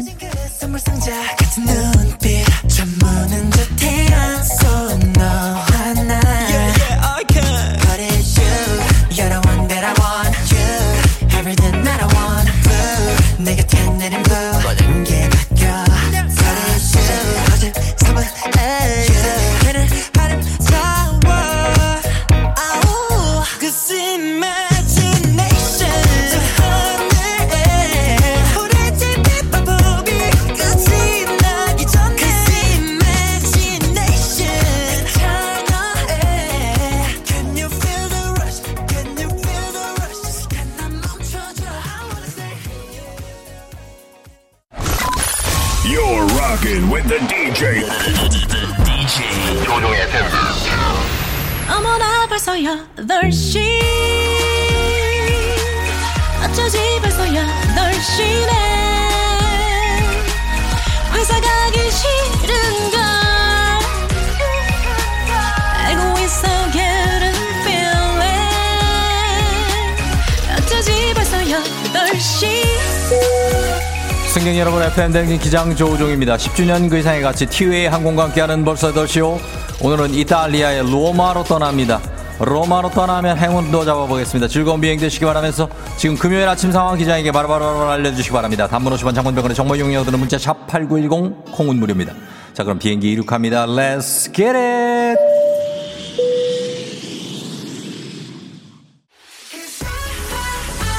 벌써 8시 어쩌지 벌써 8시네 회사 가기 싫은걸 알고 있어 getting feeling 어쩌지 벌써 8시 승객 여러분, FM 댕진 기장 조우종입니다. 10주년 그 이상의 가치 티웨이 항공과 함께하는 벌써 8시요. 오늘은 이탈리아의 로마로 떠납니다. 로마로 떠나면 행운도 잡아보겠습니다. 즐거운 비행 되시기 바라면서 지금 금요일 아침 상황 기장에게 바로 바로 알려주시기 바랍니다. 단문 50원 장문병원의 정보 이용료들은 문자 샵 8910 콩은 무료입니다. 자 그럼 비행기 이륙합니다. Let's get it!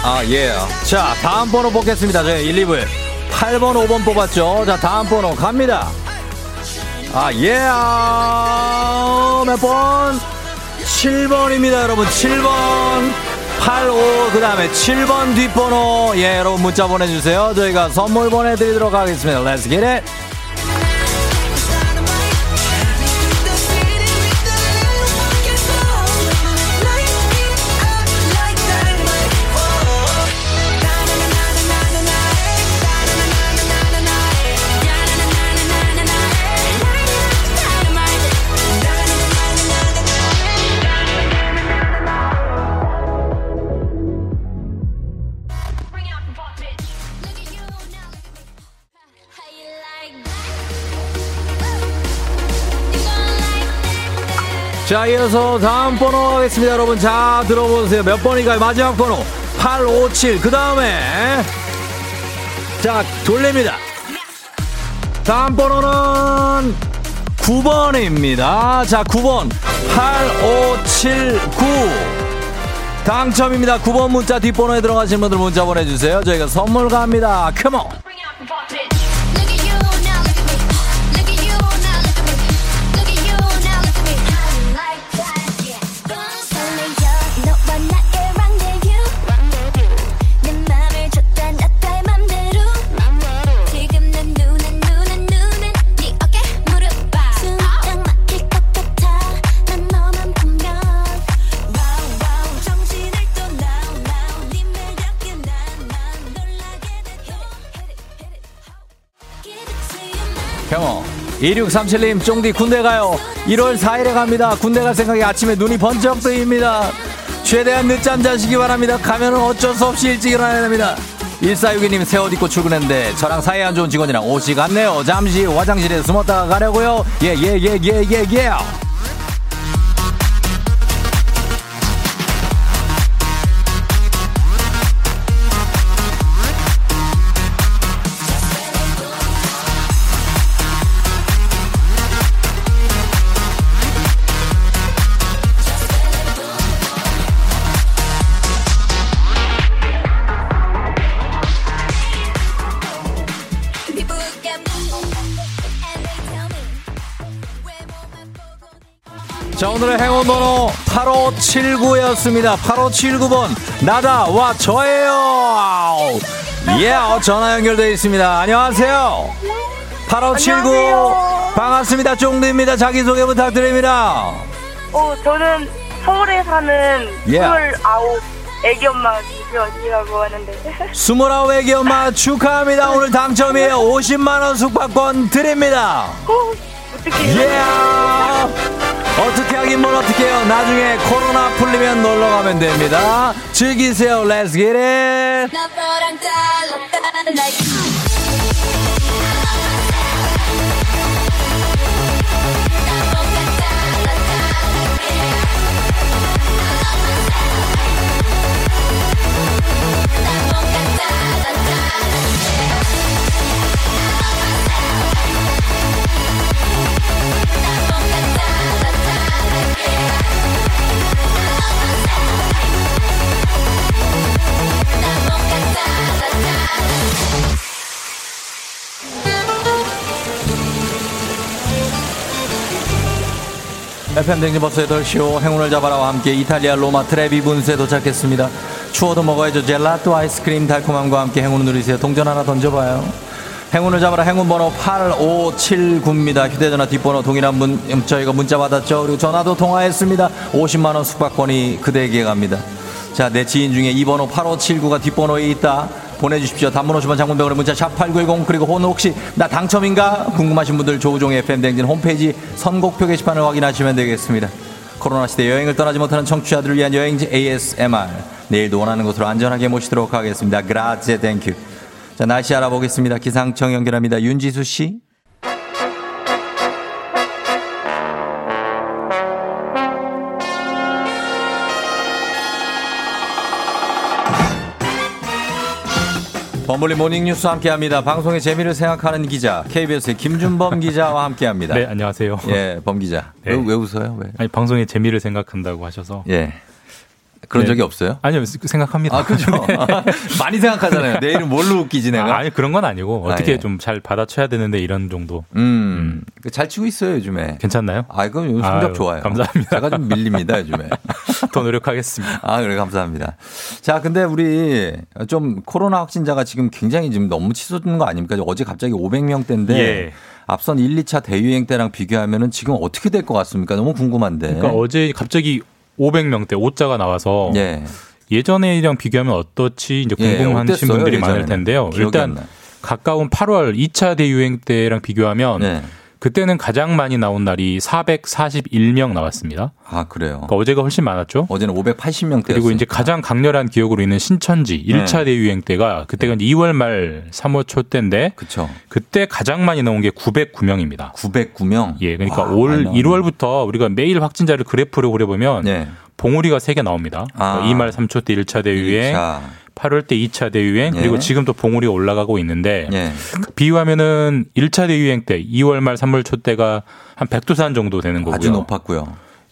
아, 예. 자, 다음 번호 뽑겠습니다. 저희 1, 2부에 8번, 5번 뽑았죠. 자, 다음 번호 갑니다. 아, 예. 몇 번? 7번입니다, 여러분. 7번. 85, 그 다음에 7번 뒷번호. 예, 여러분 문자 보내주세요. 저희가 선물 보내드리도록 하겠습니다. Let's get it! 자, 이어서 다음 번호 하겠습니다, 여러분. 자, 들어보세요. 몇 번인가요? 마지막 번호. 857. 그 다음에. 자, 돌립니다. 다음 번호는 9번입니다. 자, 9번. 8579. 당첨입니다. 9번 문자 뒷번호에 들어가신 분들 문자 보내주세요. 저희가 선물 갑니다. 컴온. 2637님, 쫑디 군대 가요. 1월 4일에 갑니다. 군대 갈 생각에 아침에 눈이 번쩍 뜨입니다. 최대한 늦잠 자시기 바랍니다. 가면은 어쩔 수 없이 일찍 일어나야 됩니다. 1462님 새 옷 입고 출근했는데 저랑 사이 안 좋은 직원이랑 옷이 같네요. 잠시 화장실에 숨었다가 가려고요. 예, 예, 예, 예, 예, 예. 오늘의 행운 번호 8579였습니다. 8579번. 나다, 와, 저예요. 예, 어, 전화 연결되어 있습니다. 안녕하세요. 8579. 반갑습니다. 쫑드입니다. 자기소개 부탁드립니다. 어, 저는 서울에 사는 예. 29 애기 엄마 김수연이라고 하는데. 29 애기 엄마 축하합니다. 오늘 당첨이에요. 50만 원 숙박권 드립니다. 예! 어떻게 하긴 뭘 어떻게 해요. 나중에 코로나 풀리면 놀러 가면 됩니다. 즐기세요. Let's get it. FM 댕진 버스 타시오 행운을 잡아라와 함께 이탈리아 로마 트레비 분수에 도착했습니다. 추워도 먹어야죠. 젤라또 아이스크림 달콤함과 함께 행운을 누리세요. 동전 하나 던져봐요. 행운을 잡아라 행운 번호 8579입니다. 휴대전화 뒷번호 동일한 분 저희가 문자 받았죠. 그리고 전화도 통화했습니다. 50만 원 숙박권이 그대에게 갑니다. 자, 내 지인 중에 이 번호 8579가 뒷번호에 있다. 보내주십시오. 단문 50원 장문 100원에 문자 샵8910 그리고 오늘 혹시 나 당첨인가 궁금하신 분들 조우종의 FM댕진 홈페이지 선곡표 게시판을 확인하시면 되겠습니다. 코로나 시대 여행을 떠나지 못하는 청취자들을 위한 여행지 ASMR 내일도 원하는 곳으로 안전하게 모시도록 하겠습니다. 그라제 thank you. 자 날씨 알아보겠습니다. 기상청 연결합니다. 윤지수 씨. 범블리 모닝뉴스 함께합니다. 방송의 재미를 생각하는 기자 KBS의 김준범 기자와 함께합니다. 네, 안녕하세요. 예, 범 기자. 네. 왜, 왜 웃어요? 왜? 아니, 방송의 재미를 생각한다고 하셔서. 예. 그런 네. 적이 없어요? 아니요, 생각합니다. 아, 그죠? 많이 생각하잖아요. 내일은 뭘로 웃기지 내가? 아, 니 그런 건 아니고 아, 어떻게 예. 좀잘 받아쳐야 되는데 이런 정도. 음, 잘 치고 있어요 요즘에. 괜찮나요? 아, 이거 요즘 성적 아유, 좋아요. 감사합니다. 제가 좀 밀립니다 요즘에. 더 노력하겠습니다. 아, 그래 감사합니다. 자, 근데 우리 좀 코로나 확진자가 지금 굉장히 지금 너무 치솟는 거 아닙니까? 어제 갑자기 500명대인데 예. 앞선 1, 2차 대유행 때랑 비교하면은 지금 어떻게 될 것 같습니까? 너무 궁금한데. 그러니까 어제 갑자기 500명대 5자가 나와서 예. 예전에랑 비교하면 어떻지 이제 예, 궁금하신 어땠어요, 분들이 많을? 텐데요. 일단. 가까운 8월 2차 대유행 때랑 비교하면 네. 그때는 가장 많이 나온 날이 441명 나왔습니다. 아, 그래요. 그러니까 어제가 훨씬 많았죠. 어제는 580명대였어요. 그리고 이제 가장 강렬한 기억으로 있는 신천지 1차 네. 대유행 때가 그때가 이제 2월 말 3월 초 때인데 그쵸. 그때 가장 많이 나온 게 909명입니다. 909명. 예, 그러니까 와, 올 많이 나오네. 1월부터 우리가 매일 확진자를 그래프로 그려보면 네. 봉우리가 3개 나옵니다. 아. 그러니까 2말 3초 때 1차 대유행, 자, 8월 때 2차 대유행, 예. 그리고 지금 또 봉우리가 올라가고 있는데 예. 비유하면은 1차 대유행 때 2월 말 3월 초 때가 한 백두산 정도 되는 거고요. 아주 높았고요.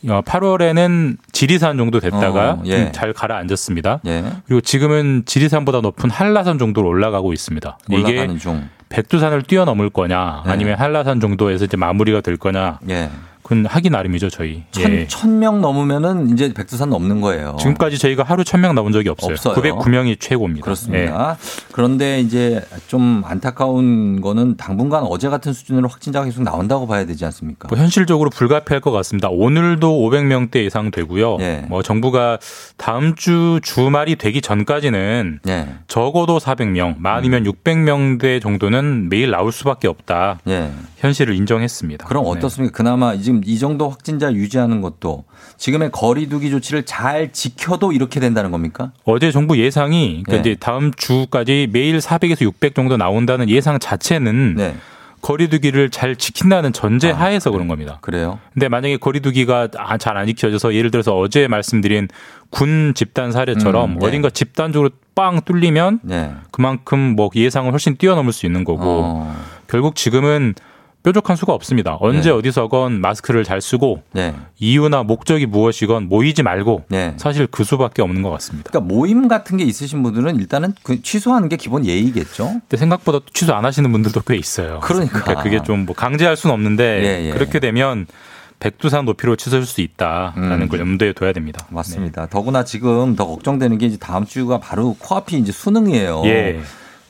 어, 8월에는 지리산 정도 됐다가 어, 예. 좀잘 가라앉았습니다. 예. 그리고 지금은 지리산보다 높은 한라산 정도로 올라가고 있습니다. 이게 중. 백두산을 뛰어넘을 거냐 네. 아니면 한라산 정도에서 이제 마무리가 될 거냐 예. 그건 하기 나름이죠, 저희. 천, 예. 천 명 넘으면은 이제 백두산 넘는 거예요. 지금까지 저희가 하루 1000명 나온 적이 없어요. 없어요. 909명이 최고입니다. 예. 그렇습니다. 그런데 이제 좀 안타까운 거는 당분간 어제 같은 수준으로 확진자가 계속 나온다고 봐야 되지 않습니까? 뭐 현실적으로 불가피할 것 같습니다. 오늘도 500명대 예상되고요. 예. 뭐 정부가 다음 주 주말이 되기 전까지는 예. 적어도 400명, 많으면 600명대 정도는 매일 나올 수밖에 없다. 예. 현실을 인정했습니다. 그럼 네. 어떻습니까? 그나마 지금 이 정도 확진자 유지하는 것도 지금의 거리두기 조치를 잘 지켜도 이렇게 된다는 겁니까? 어제 정부 예상이 그러니까 예. 이제 다음 주까지 매일 400에서 600 정도 나온다는 예상 자체는 네. 거리두기를 잘 지킨다는 전제 하에서 그런 겁니다. 그래요? 근데 만약에 거리두기가 잘 안 지켜져서 예를 들어서 어제 말씀드린 군 집단 사례처럼 음, 네. 어딘가 집단적으로 빵 뚫리면 네. 그만큼 뭐 예상을 훨씬 뛰어넘을 수 있는 거고 어. 결국 지금은 뾰족한 수가 없습니다. 언제 네. 어디서건 마스크를 잘 쓰고 네. 이유나 목적이 무엇이건 모이지 말고 네. 사실 그 수밖에 없는 것 같습니다. 그러니까 모임 같은 게 있으신 분들은 일단은 그 취소하는 게 기본 예의겠죠. 근데 생각보다 취소 안 하시는 분들도 꽤 있어요. 그러니까. 그게 좀 뭐 강제할 수는 없는데 예, 예. 그렇게 되면 백두산 높이로 취소할 수 있다라는 음. 걸 염두에 둬야 됩니다. 맞습니다. 더구나 지금 더 걱정되는 게 이제 다음 주가 바로 코앞이 이제 수능이에요. 예.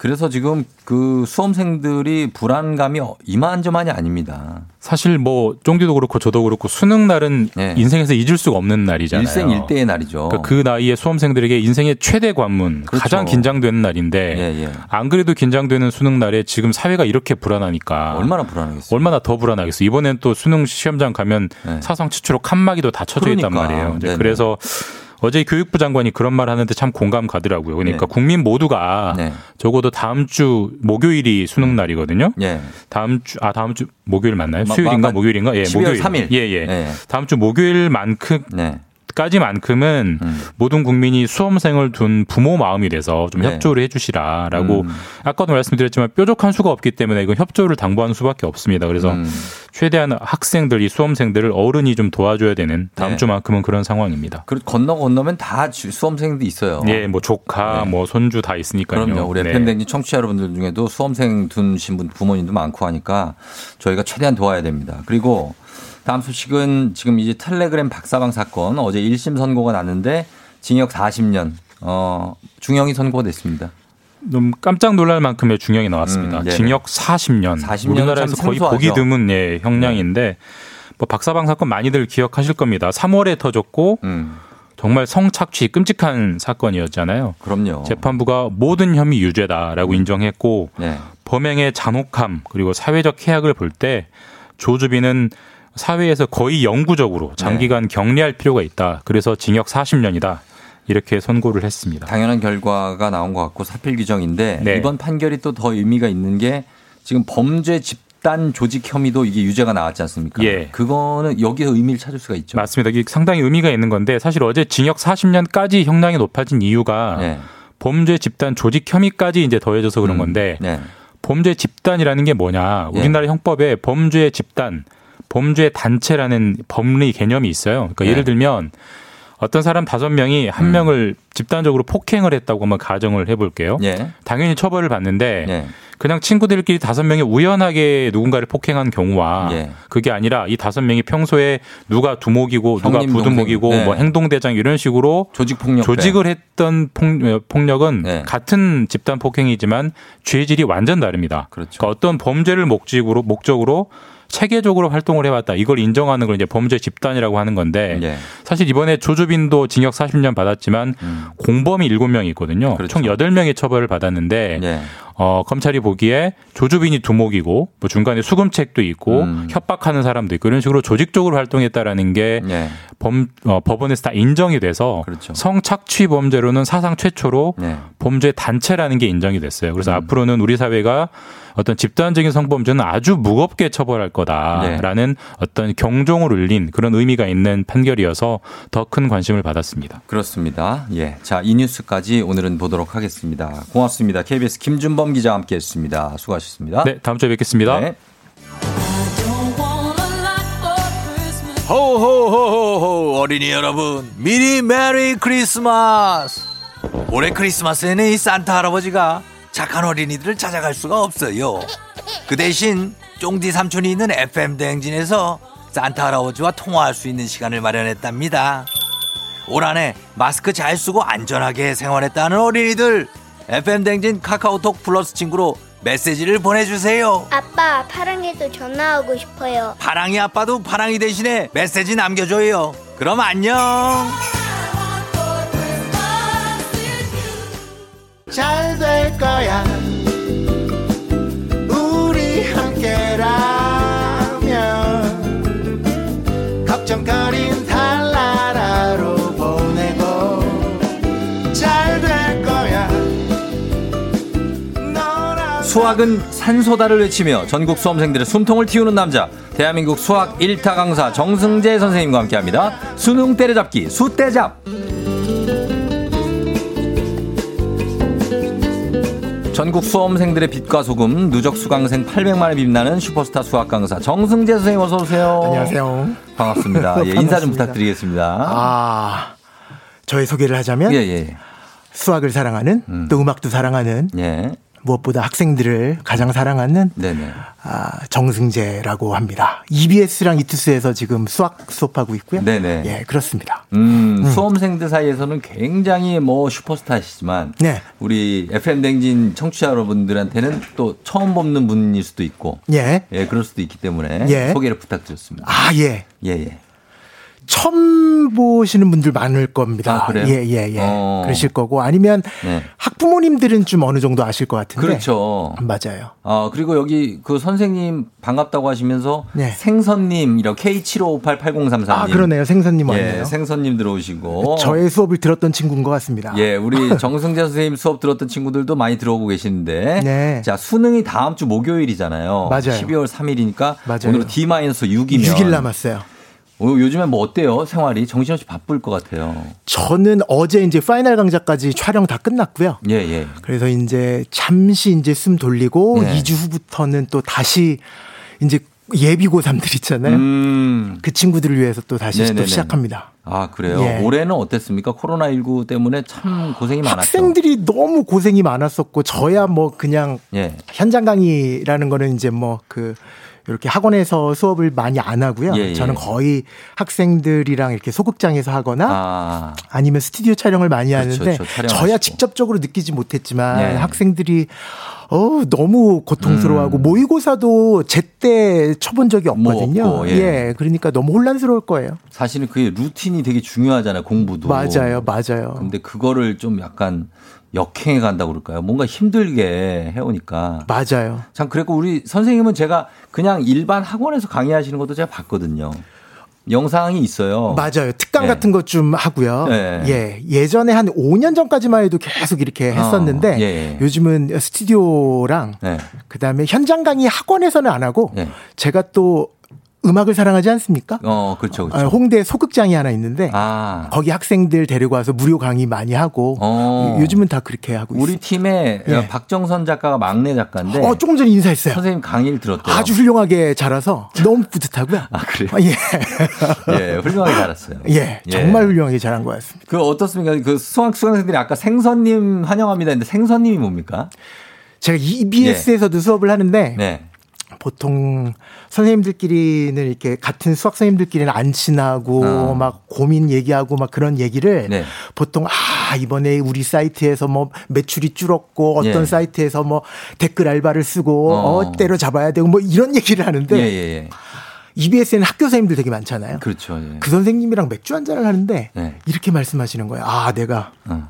그래서 지금 그 수험생들이 불안감이 이만저만이 아닙니다. 사실 뭐 쫑디도 그렇고 저도 그렇고 수능 날은 네. 인생에서 잊을 수가 없는 날이잖아요. 일생일대의 날이죠. 그러니까 그 나이에 수험생들에게 인생의 최대 관문, 그렇죠. 가장 긴장되는 날인데 예, 예. 안 그래도 긴장되는 수능 날에 지금 사회가 이렇게 불안하니까 얼마나 불안하겠어요. 얼마나 더 불안하겠어. 이번엔 또 수능 시험장 가면 네. 사상 최초로 칸막이도 다 쳐져 있단 그러니까. 말이에요. 이제 네네. 그래서 어제 교육부 장관이 그런 말 하는데 참 공감 가더라고요. 그러니까 네. 국민 모두가 네. 적어도 다음 주 목요일이 수능 날이거든요. 예. 다음 주, 아, 다음 주 목요일 맞나요? 마- 수요일인가 마- 목요일인가? 예, 12월 목요일. 3일. 예, 예. 예. 다음 주 목요일만큼 네. 까지만큼은 음. 모든 국민이 수험생을 둔 부모 마음이 돼서 좀 네. 협조를 해주시라라고 음. 아까도 말씀드렸지만 뾰족한 수가 없기 때문에 이건 협조를 당부하는 수밖에 없습니다. 그래서 음. 최대한 학생들이 수험생들을 어른이 좀 도와줘야 되는 다음 네. 주만큼은 그런 상황입니다. 그 건너 건너면 다 주- 수험생도 있어요. 예, 뭐 조카, 네. 뭐 손주 다 있으니까요. 그럼요. 우리 네. 팬댕진 청취자 여러분들 중에도 수험생 둔신 분 부모님도 많고 하니까 저희가 최대한 도와야 됩니다. 그리고 다음 소식은 지금 이제 텔레그램 박사방 사건 어제 1심 선고가 났는데 징역 40년 어 중형이 선고가 됐습니다. 좀 깜짝 놀랄 만큼의 중형이 나왔습니다. 음. 징역 40년. 40년 은 우리나라에서 참 거의 생소하죠. 보기 드문 예, 형량인데 뭐 박사방 사건 많이들 기억하실 겁니다. 3월에 터졌고 음. 정말 성착취 끔찍한 사건이었잖아요. 그럼요. 재판부가 모든 혐의 유죄다라고 인정했고 네. 범행의 잔혹함 그리고 사회적 해악을 볼 때 조주빈은 사회에서 거의 영구적으로 네. 장기간 격리할 필요가 있다. 그래서 징역 40년이다. 이렇게 선고를 했습니다. 당연한 결과가 나온 것 같고 사필 규정인데 네. 이번 판결이 또 더 의미가 있는 게 지금 범죄 집단 조직 혐의도 이게 유죄가 나왔지 않습니까? 예. 그거는 여기서 의미를 찾을 수가 있죠. 맞습니다. 이게 상당히 의미가 있는 건데 사실 어제 징역 40년까지 형량이 높아진 이유가 네. 범죄 집단 조직 혐의까지 이제 더해져서 그런 음, 건데 네. 범죄 집단이라는 게 뭐냐? 예. 우리나라 형법에 범죄 집단, 범죄 단체라는 법리 개념이 있어요. 그러니까 예. 예를 들면 어떤 사람 다섯 명이 한 음. 명을 집단적으로 폭행을 했다고 한번 가정을 해볼게요. 예. 당연히 처벌을 받는데 예. 그냥 친구들끼리 다섯 명이 우연하게 누군가를 폭행한 경우와 예. 그게 아니라 이 다섯 명이 평소에 누가 두목이고 누가 부두목이고. 네. 뭐 행동대장 이런 식으로 조직 폭력 조직을 했던 폭, 폭력은 네. 같은 집단 폭행이지만 죄질이 완전 다릅니다. 그렇죠. 그러니까 어떤 범죄를 목적으로 목적으로 체계적으로 활동을 해왔다. 이걸 인정하는 걸 이제 범죄 집단이라고 하는 건데 예. 사실 이번에 조주빈도 징역 40년 받았지만 음. 공범이 7명이 있거든요. 그렇죠. 총 8명의 처벌을 받았는데 예. 어, 검찰이 보기에 조주빈이 두목이고 뭐 중간에 수금책도 있고 음. 협박하는 사람도 있고 이런 식으로 조직적으로 활동했다라는 게 예. 범, 어, 법원에서 다 인정이 돼서 그렇죠. 성착취 범죄로는 사상 최초로 네. 범죄 단체라는 게 인정이 됐어요. 그래서 음. 앞으로는 우리 사회가 어떤 집단적인 성범죄는 아주 무겁게 처벌할 거다라는 어떤 경종을 울린 그런 의미가 있는 판결이어서 더 큰 관심을 받았습니다. 그렇습니다. 예. 자, 이 뉴스까지 오늘은 보도록 하겠습니다. 고맙습니다. KBS 김준범 기자와 함께 했습니다. 수고하셨습니다. 네, 다음 주에 뵙겠습니다. 네. 호호호호호 어린이 여러분 미리 Merry Christmas 올해 크리스마스에는 이 산타 할아버지가 착한 어린이들을 찾아갈 수가 없어요 그 대신 쫑디 삼촌이 있는 FM 대행진에서 산타 할아버지와 통화할 수 있는 시간을 마련했답니다. 올 한해 마스크 잘 쓰고 안전하게 생활했다는 어린이들 FM 댕진 카카오톡 플러스 친구로 메시지를 보내주세요. 아빠, 파랑이도 전화하고 싶어요. 파랑이 아빠도 파랑이 대신에 메시지 남겨줘요. 그럼 안녕. 잘 될 거야. 우리 함께라면 걱정거린 달나라로 보내고 잘 될 거야. 수학은 산소다를 외치며 전국 수험생들의 숨통을 틔우는 남자 대한민국 수학 1타 강사 정승재 선생님과 함께합니다. 수능 때려잡기 수때잡 전국 수험생들의 빛과 소금 누적 수강생 800만을 빛나는 슈퍼스타 수학 강사 정승재 선생님 어서 오세요. 안녕하세요. 반갑습니다. 예, 인사 좀. 부탁드리겠습니다. 아, 저의 소개를 하자면 예, 예. 수학을 사랑하는 또 음악도 사랑하는 예. 무엇보다 학생들을 가장 사랑하는 네네. 아, 정승재라고 합니다. EBS랑 이투스에서 지금 수학 수업하고 있고요. 네네. 예, 그렇습니다. 음, 수험생들 사이에서는 굉장히 뭐 슈퍼스타시지만 네. 우리 FM 댕진 청취자 여러분들한테는 또 처음 뵙는 분일 수도 있고 예. 예, 그럴 수도 있기 때문에 예. 소개를 부탁드렸습니다. 아, 예. 예, 예. 처음 보시는 분들 많을 겁니다. 아, 그래요? 예, 예, 예. 어. 그러실 거고 아니면 네. 학부모님들은 좀 어느 정도 아실 것 같은데. 그렇죠. 맞아요. 어, 그리고 여기 그 선생님 반갑다고 하시면서 네. 생선님, 이렇게 K75588033님. 아, 그러네요. 생선님 예, 왔네요. 생선님 들어오시고. 저의 수업을 들었던 친구인 것 같습니다. 예, 우리 정승재 선생님 수업 들었던 친구들도 많이 들어오고 계시는데. 네. 자, 수능이 다음 주 목요일이잖아요. 맞아요. 12월 3일이니까. 맞아요. 오늘 D-6이면. 6일 남았어요. 어, 요즘에 뭐 어때요? 생활이 정신없이 바쁠 것 같아요. 저는 어제 이제 파이널 강좌까지 촬영 다 끝났고요. 예, 예. 그래서 이제 잠시 이제 숨 돌리고 네. 2주 후부터는 또 다시 이제 예비 고3들 있잖아요. 음. 그 친구들을 위해서 또 다시 네네네. 또 시작합니다. 아, 그래요? 예. 올해는 어땠습니까? 코로나19 때문에 참 고생이 많았죠. 학생들이 너무 고생이 많았었고 저야 뭐 그냥 예. 현장 강의라는 거는 이제 뭐 그 이렇게 학원에서 수업을 많이 안 하고요. 예, 예. 저는 거의 학생들이랑 이렇게 소극장에서 하거나 아. 아니면 스튜디오 촬영을 많이 그렇죠, 하는데 그렇죠. 저야 직접적으로 느끼지 못했지만 네. 학생들이 어 너무 고통스러워하고 모의고사도 제때 쳐본 적이 없거든요. 뭐 없고, 예. 예. 그러니까 너무 혼란스러울 거예요. 사실은 그게 루틴이 되게 중요하잖아요, 공부도. 맞아요, 맞아요. 근데 그거를 좀 약간 역행해 간다고 그럴까요? 뭔가 힘들게 해오니까. 맞아요. 참, 그랬고 우리 선생님은 제가 그냥 일반 학원에서 강의하시는 것도 제가 봤거든요. 영상이 있어요. 맞아요. 특강 예. 같은 것 좀 하고요. 네. 예. 예전에 한 5년 전까지만 해도 계속 이렇게 했었는데 어, 예, 예. 요즘은 스튜디오랑 네. 그다음에 현장 강의 학원에서는 안 하고 네. 제가 또 음악을 사랑하지 않습니까? 어, 그렇죠, 아, 그렇죠. 홍대 소극장이 하나 있는데 아. 거기 학생들 데리고 와서 무료 강의 많이 하고 어. 요즘은 다 그렇게 하고 우리 있어요. 팀에 예. 박정선 작가가 막내 작가인데. 어, 조금 전에 인사했어요. 선생님 강의를 들었대요. 아주 훌륭하게 잘해서 너무 뿌듯하고요. 아, 그래요? 예. 예, 훌륭하게 잘했어요. 예, 정말 훌륭하게 잘한 것 같습니다. 그 어떻습니까? 그 수학 수강생들이 아까 생선님 환영합니다 했는데 생선님이 뭡니까? 제가 EBS에서도 수업을 하는데 네. 보통 선생님들끼리는 이렇게 같은 수학 선생님들끼리는 안 친하고 어. 막 고민 얘기하고 막 그런 얘기를 네. 보통 아 이번에 우리 사이트에서 뭐 매출이 줄었고 어떤 예. 사이트에서 뭐 댓글 알바를 쓰고 어. 어, 때려 잡아야 되고 뭐 이런 얘기를 하는데 예, 예, 예. EBS에는 학교 선생님들 되게 많잖아요. 그렇죠. 예. 그 선생님이랑 맥주 한 잔을 하는데 네. 이렇게 말씀하시는 거예요. 아 내가 어.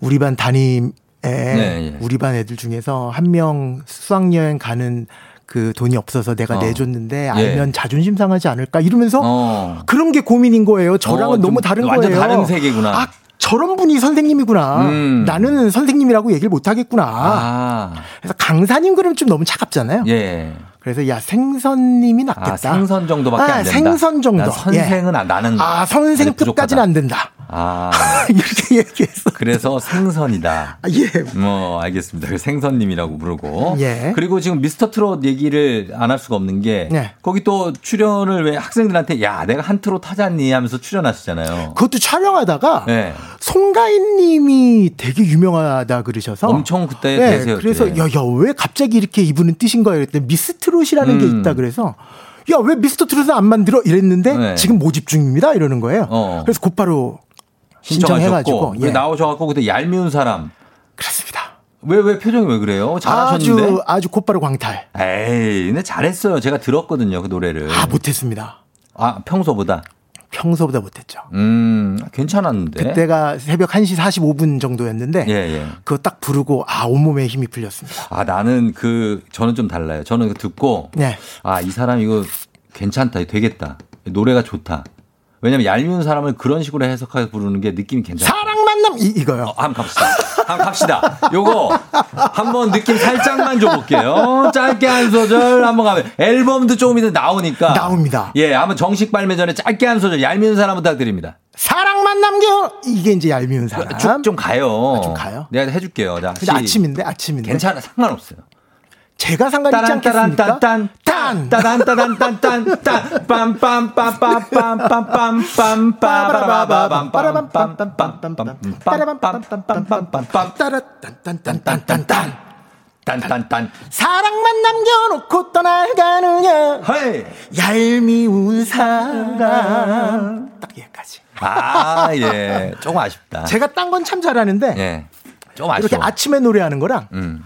우리 반 담임에 네, 예. 우리 반 애들 중에서 한 명 수학여행 가는 그 돈이 없어서 내가 어. 내줬는데 예. 알면 자존심 상하지 않을까 이러면서 어. 그런 게 고민인 거예요. 저랑은 어, 좀 너무 다른 완전 거예요. 다른 세계구나. 아, 저런 분이 선생님이구나. 음. 나는 선생님이라고 얘기를 못 하겠구나. 아. 그래서 강사님 그러면 좀 너무 차갑잖아요. 예. 그래서 야 생선님이 낫겠다. 아, 생선 정도밖에 아, 안 된다. 생선 정도. 난 선생은 아, 나는 아 선생 아직 부족하다. 끝까지는 안 된다. 아. 이렇게 얘기했어. 그래서 생선이다. 아, 예. 뭐 알겠습니다. 그 생선님이라고 부르고. 예. 그리고 지금 미스터 트롯 얘기를 안 할 수가 없는 게 네. 거기 또 출연을 왜 학생들한테 야 내가 한 트롯 하잖니 하면서 출연하시잖아요. 그것도 촬영하다가 네. 송가인님이 되게 유명하다 그러셔서 엄청 그때 네, 대세였죠. 그래서 예. 야야 왜 갑자기 이렇게 이분은 뜨신 거예요? 그랬더니 미스트 롯이라는 게 음. 있다 그래서 야 왜 미스터 트롯을 안 만들어 이랬는데 네. 지금 모집 중입니다 이러는 거예요. 어. 그래서 곧바로 신청해가지고 그 예. 나오셔갖고 그때 얄미운 사람. 그렇습니다. 왜왜 표정이 왜 그래요? 잘하셨는데. 아주 아주 곧바로 광탈. 에이, 근데 잘했어요. 제가 들었거든요 그 노래를. 아 못했습니다. 아 평소보다. 평소보다 못했죠. 음 괜찮았는데. 그때가 새벽 1시 45분 정도였는데 예 예. 그거 딱 부르고 아 온몸에 힘이 풀렸습니다. 아 나는 그 저는 좀 달라요. 저는 그 듣고 네. 아이 사람 이거 괜찮다, 되겠다. 노래가 좋다. 왜냐면 얄미운 사람을 그런 식으로 해석해서 부르는 게 느낌이 괜찮아. 사랑 만남 이, 이거요. 어, 한번 갑시다. 한번 갑시다. 요거 한번 느낌 살짝만 줘볼게요. 짧게 한 소절 한번 가면 앨범도 조금 이따 나오니까 나옵니다. 예, 한번 정식 발매 전에 짧게 한 소절 얄미운 사람 부탁드립니다. 사랑만 남겨 이게 이제 얄미운 사람. 쭉 좀 가요. 아, 좀 가요? 내가 해줄게요. 자, 근데 시- 아침인데 아침인데. 괜찮아, 상관없어요. 제가 상관 있지 않겠습니까? 딴 딴 따단 따단 딴딴 딴 빰빰빰빰빰빰빰빰빰 빠라바바밤 빰빰빰빰빰빰빰빰빰빰빰빰빰빰 따라딴딴딴딴딴딴 딴딴딴 사랑만 남겨놓고 떠나가느냐 헤이 얄미운 사랑 딱 여기까지 아, 예. 조금 아쉽다. 제가 딴건참 잘하는데 예. 좀 이렇게 아쉬워. 아침에 노래하는 거랑 음.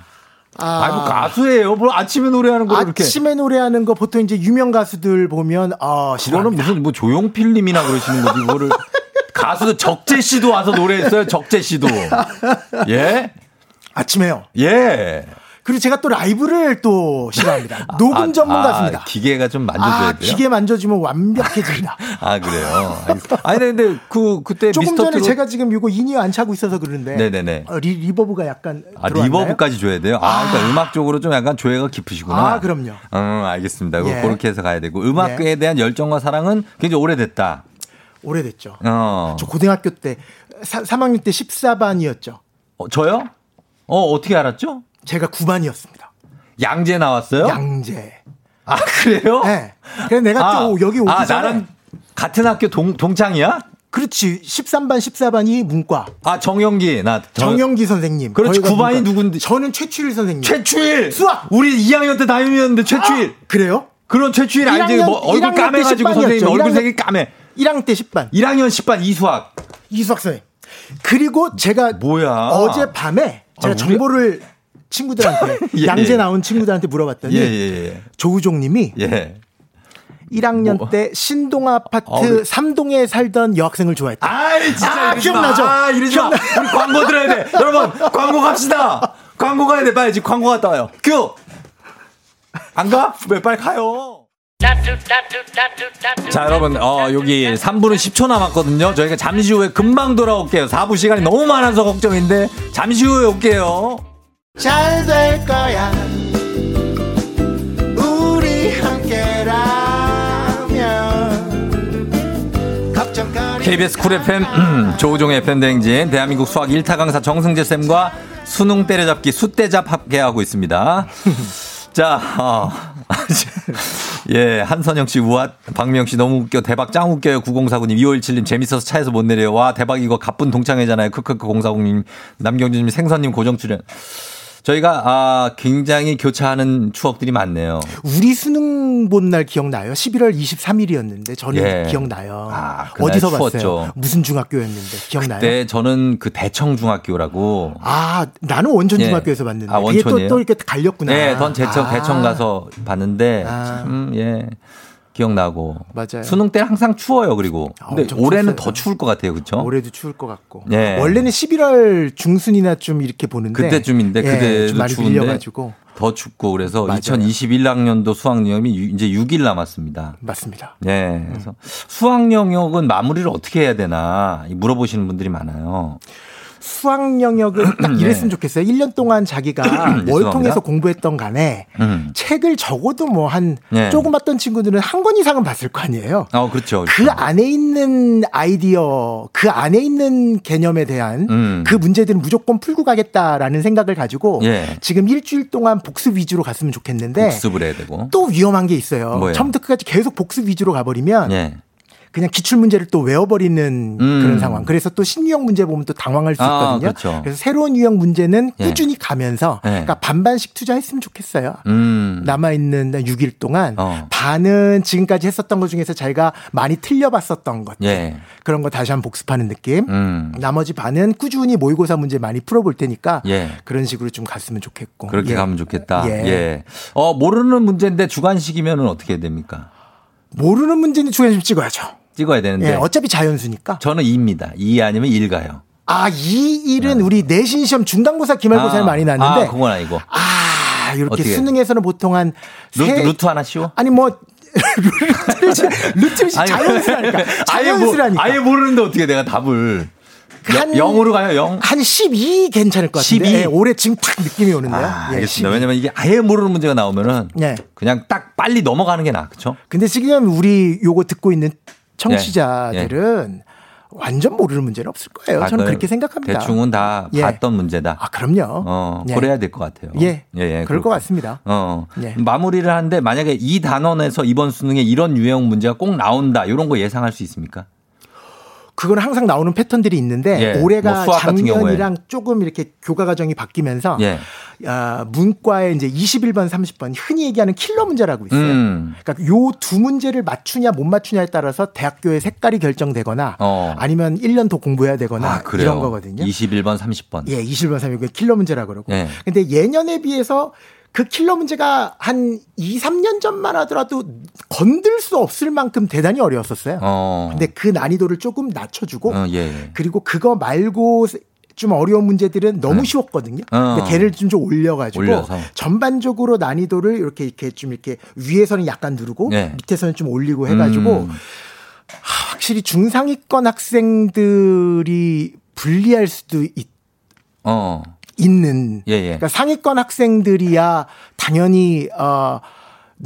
아, 아니, 뭐 가수예요. 뭘 아침에 노래하는 거 이렇게. 아침에 노래하는 거 보통 이제 유명 가수들 보면 아 그거는 무슨 뭐 조용필님이나 그러시는 거지. 그거를 가수도 적재 씨도 와서 노래했어요. 적재 씨도. 예? 아침에요. 예. 그리고 제가 또 라이브를 또 싫어합니다. 녹음 아, 전문 아. 기계가 좀 만져줘야 아, 돼요. 기계 만져주면 완벽해집니다. 아 그래요. 알겠습니다. 아니 근데 그 그때 조금 전에 트롯 제가 지금 이거 in-ear 안 차고 있어서 그러는데 네네네. 어, re, reverb가 약간 아? reverb까지 줘야 돼요. 아, 그러니까 음악 쪽으로 좀 약간 조예가 깊으시구나. 아, 그럼요. 음 알겠습니다. 예. 그렇게 해서 가야 되고 음악에 대한 열정과 사랑은 굉장히 오래됐다. 오래됐죠. 어. 저 고등학교 때 사, 3학년 때 14반이었죠. 어, 저요? 어 어떻게 알았죠? 제가 9반이었습니다. 양재 나왔어요? 양재. 아 그래요? 네. 그래서 내가 아, 또 여기 오기 아, 전에 나랑 같은 학교 동 동창이야? 그렇지. 13반, 14반이 문과. 아 정영기 나 저- 정영기 선생님. 그렇지, 거기가 구반이 문과. 누군데? 저는 최추일 선생님. 최추일 수학. 우리 2학년 때 다임이었는데 최추일 그래요? 그런 최추일? 1학년 뭐 얼굴 1학년 때 까매가지고 10반이었죠. 선생님 얼굴 1학년 색이 까매. 1학년 때 10반. 1학년 10반 이수학. 이수학 선생님. 그리고 제가 뭐야? 어제 밤에 제가 아, 우리- 정보를 친구들한테 예, 양재 예. 나온 친구들한테 물어봤더니 예, 예, 조우종 님이 예. 예. 1학년 뭐. 때 신동 아파트 아, 우리- 3동에 살던 여학생을 좋아했다. 아이 진짜 아. 기억나죠? 아, 이러지 마. 우리 광고 들어야 돼. 여러분 광고 갑시다. 광고 가야 돼. 빨리 지금 광고 갔다 와요. 큐. 안 가? 왜 빨리 가요? 자, 여러분, 어, 여기 3분은 10초 남았거든요. 저희가 잠시 후에 금방 돌아올게요. 4부 시간이 너무 많아서 걱정인데, 잠시 후에 올게요. 잘 될 거야. 우리 함께라면 걱정거리 KBS 쿨 FM, 조우종의 FM 대행진, 대한민국 수학 1타 강사 정승재 쌤과 수능 때려잡기 수때잡 함께하고 있습니다. 자, 어, 예, 한선영 씨, 우아, 박미영 씨 너무 웃겨. 대박 짱 웃겨요. 9049님, 2517님, 재밌어서 차에서 못 내려요. 와, 대박 이거 가쁜 동창회잖아요. 크크크 040님, 남경주님, 생선님 고정 출연. 저희가, 아, 굉장히 교차하는 추억들이 많네요. 우리 수능 본 날 기억나요? 11월 23일이었는데 저는 예. 기억나요. 아, 어디서 추웠죠. 봤어요? 무슨 중학교였는데 기억나요? 그때 저는 그 대청 중학교라고. 아, 나는 원천 예. 중학교에서 봤는데 아, 그게 또, 원천이에요? 또 이렇게 갈렸구나. 네, 전 대청, 아. 대청 가서 봤는데, 아. 참, 예. 기억나고. 맞아요. 수능 때는 항상 추워요, 그리고. 근데 엄청 올해는 추웠어요. 더 추울 것 같아요, 그쵸? 올해도 추울 것 같고. 예. 원래는 11월 중순이나 좀 이렇게 보는데 그때쯤인데, 예, 그때도 추운데. 더 춥고, 그래서 맞아요. 2021학년도 수학여행이 이제 6일 남았습니다. 맞습니다. 예. 그래서 수학 영역은 마무리를 어떻게 해야 되나 물어보시는 분들이 많아요. 수학 영역은 딱 네. 이랬으면 좋겠어요. 1년 동안 자기가 뭘 죄송합니다. 통해서 공부했던 간에 음. 책을 적어도 뭐한 네. 조금 봤던 친구들은 한 권 이상은 봤을 거 아니에요. 어, 그렇죠. 그 안에 있는 아이디어, 그 안에 있는 개념에 대한 음. 그 문제들은 무조건 풀고 가겠다라는 생각을 가지고 예. 지금 일주일 동안 복습 위주로 갔으면 좋겠는데 복습을 해야 되고. 또 위험한 게 있어요. 뭐예요? 처음부터 끝까지 계속 복습 위주로 가버리면 예. 그냥 기출 문제를 또 외워버리는 음. 그런 상황. 그래서 또 신유형 문제 보면 또 당황할 수 아, 있거든요. 그렇죠. 래서 새로운 유형 문제는 예. 꾸준히 가면서 예. 그러니까 반반씩 투자했으면 좋겠어요. 음. 남아 있는 6일 동안 어. 반은 지금까지 했었던 것 중에서 자기가 많이 틀려봤었던 것 예. 그런 거 다시 한번 복습하는 느낌. 음. 나머지 반은 꾸준히 모의고사 문제 많이 풀어볼 테니까 예. 그런 식으로 좀 갔으면 좋겠고. 그렇게 예. 가면 좋겠다. 예. 예. 어, 모르는 문제인데 주관식이면은 어떻게 됩니까? 모르는 문제는 주관식 찍어야죠. 찍어야 되는데. 예, 어차피 자연수니까. 저는 2입니다. 2 아니면 1 가요. 아, 이 일은 우리 내신 시험 중간고사 기말고사에 아, 많이 났는데 아, 그건 아니고. 아, 이렇게? 수능에서는 보통 한 루트, 세- 루트 하나 씌워? 아니 뭐 루트를 아니, 자연수라니까. 아예, 모, 자연수라니까. 아예 모르는데 어떻게 내가 답을. 한- 0, 으로 가요, 0? 한 12 괜찮을 것 같은데. 12? 예, 올해 지금 딱 느낌이 오는데요. 아, 예, 알겠습니다. 12. 왜냐면 이게 아예 모르는 문제가 나오면은 예. 그냥 딱 빨리 넘어가는 게 나아, 그쵸? 근데 지금 우리 요거 듣고 있는 예. 청취자들은 완전 모르는 문제는 없을 거예요. 아, 저는 그 그렇게 생각합니다. 대충은 다 예. 봤던 문제다. 아, 그럼요. 어, 예. 그래야 될 것 같아요. 예. 예, 예, 그럴 것. 같습니다. 어. 예. 마무리를 하는데 만약에 이 단원에서 이번 수능에 이런 유형 문제가 꼭 나온다. 이런 거 예상할 수 있습니까? 그건 항상 나오는 패턴들이 있는데 예, 올해가 뭐 수학 같은 작년이랑 조금 이렇게 교과 과정이 바뀌면서 예. 아, 문과에 이제 21번, 30번 흔히 얘기하는 킬러 문제라고 있어요. 음. 그러니까 요 두 문제를 맞추냐 못 맞추냐에 따라서 대학교의 색깔이 결정되거나 어. 아니면 1년 더 공부해야 되거나 아. 이런 거거든요. 21번, 30번. 예, 21번, 30번 킬러 문제라 그러고. 예. 근데 예년에 비해서 그 킬러 문제가 한 2, 3년 전만 하더라도 건들 수 없을 만큼 대단히 어려웠었어요. 어. 근데 그 난이도를 조금 낮춰주고 어, 예, 예. 그리고 그거 말고 좀 어려운 문제들은 너무 쉬웠거든요. 어. 근데 걔를 좀, 좀 올려가지고 올려서. 전반적으로 난이도를 이렇게 이렇게 좀 이렇게 위에서는 약간 누르고 네. 밑에서는 좀 올리고 해가지고 음. 하, 확실히 중상위권 학생들이 불리할 수도 있, 어. 있는. 예, 예. 그러니까 상위권 학생들이야 당연히 어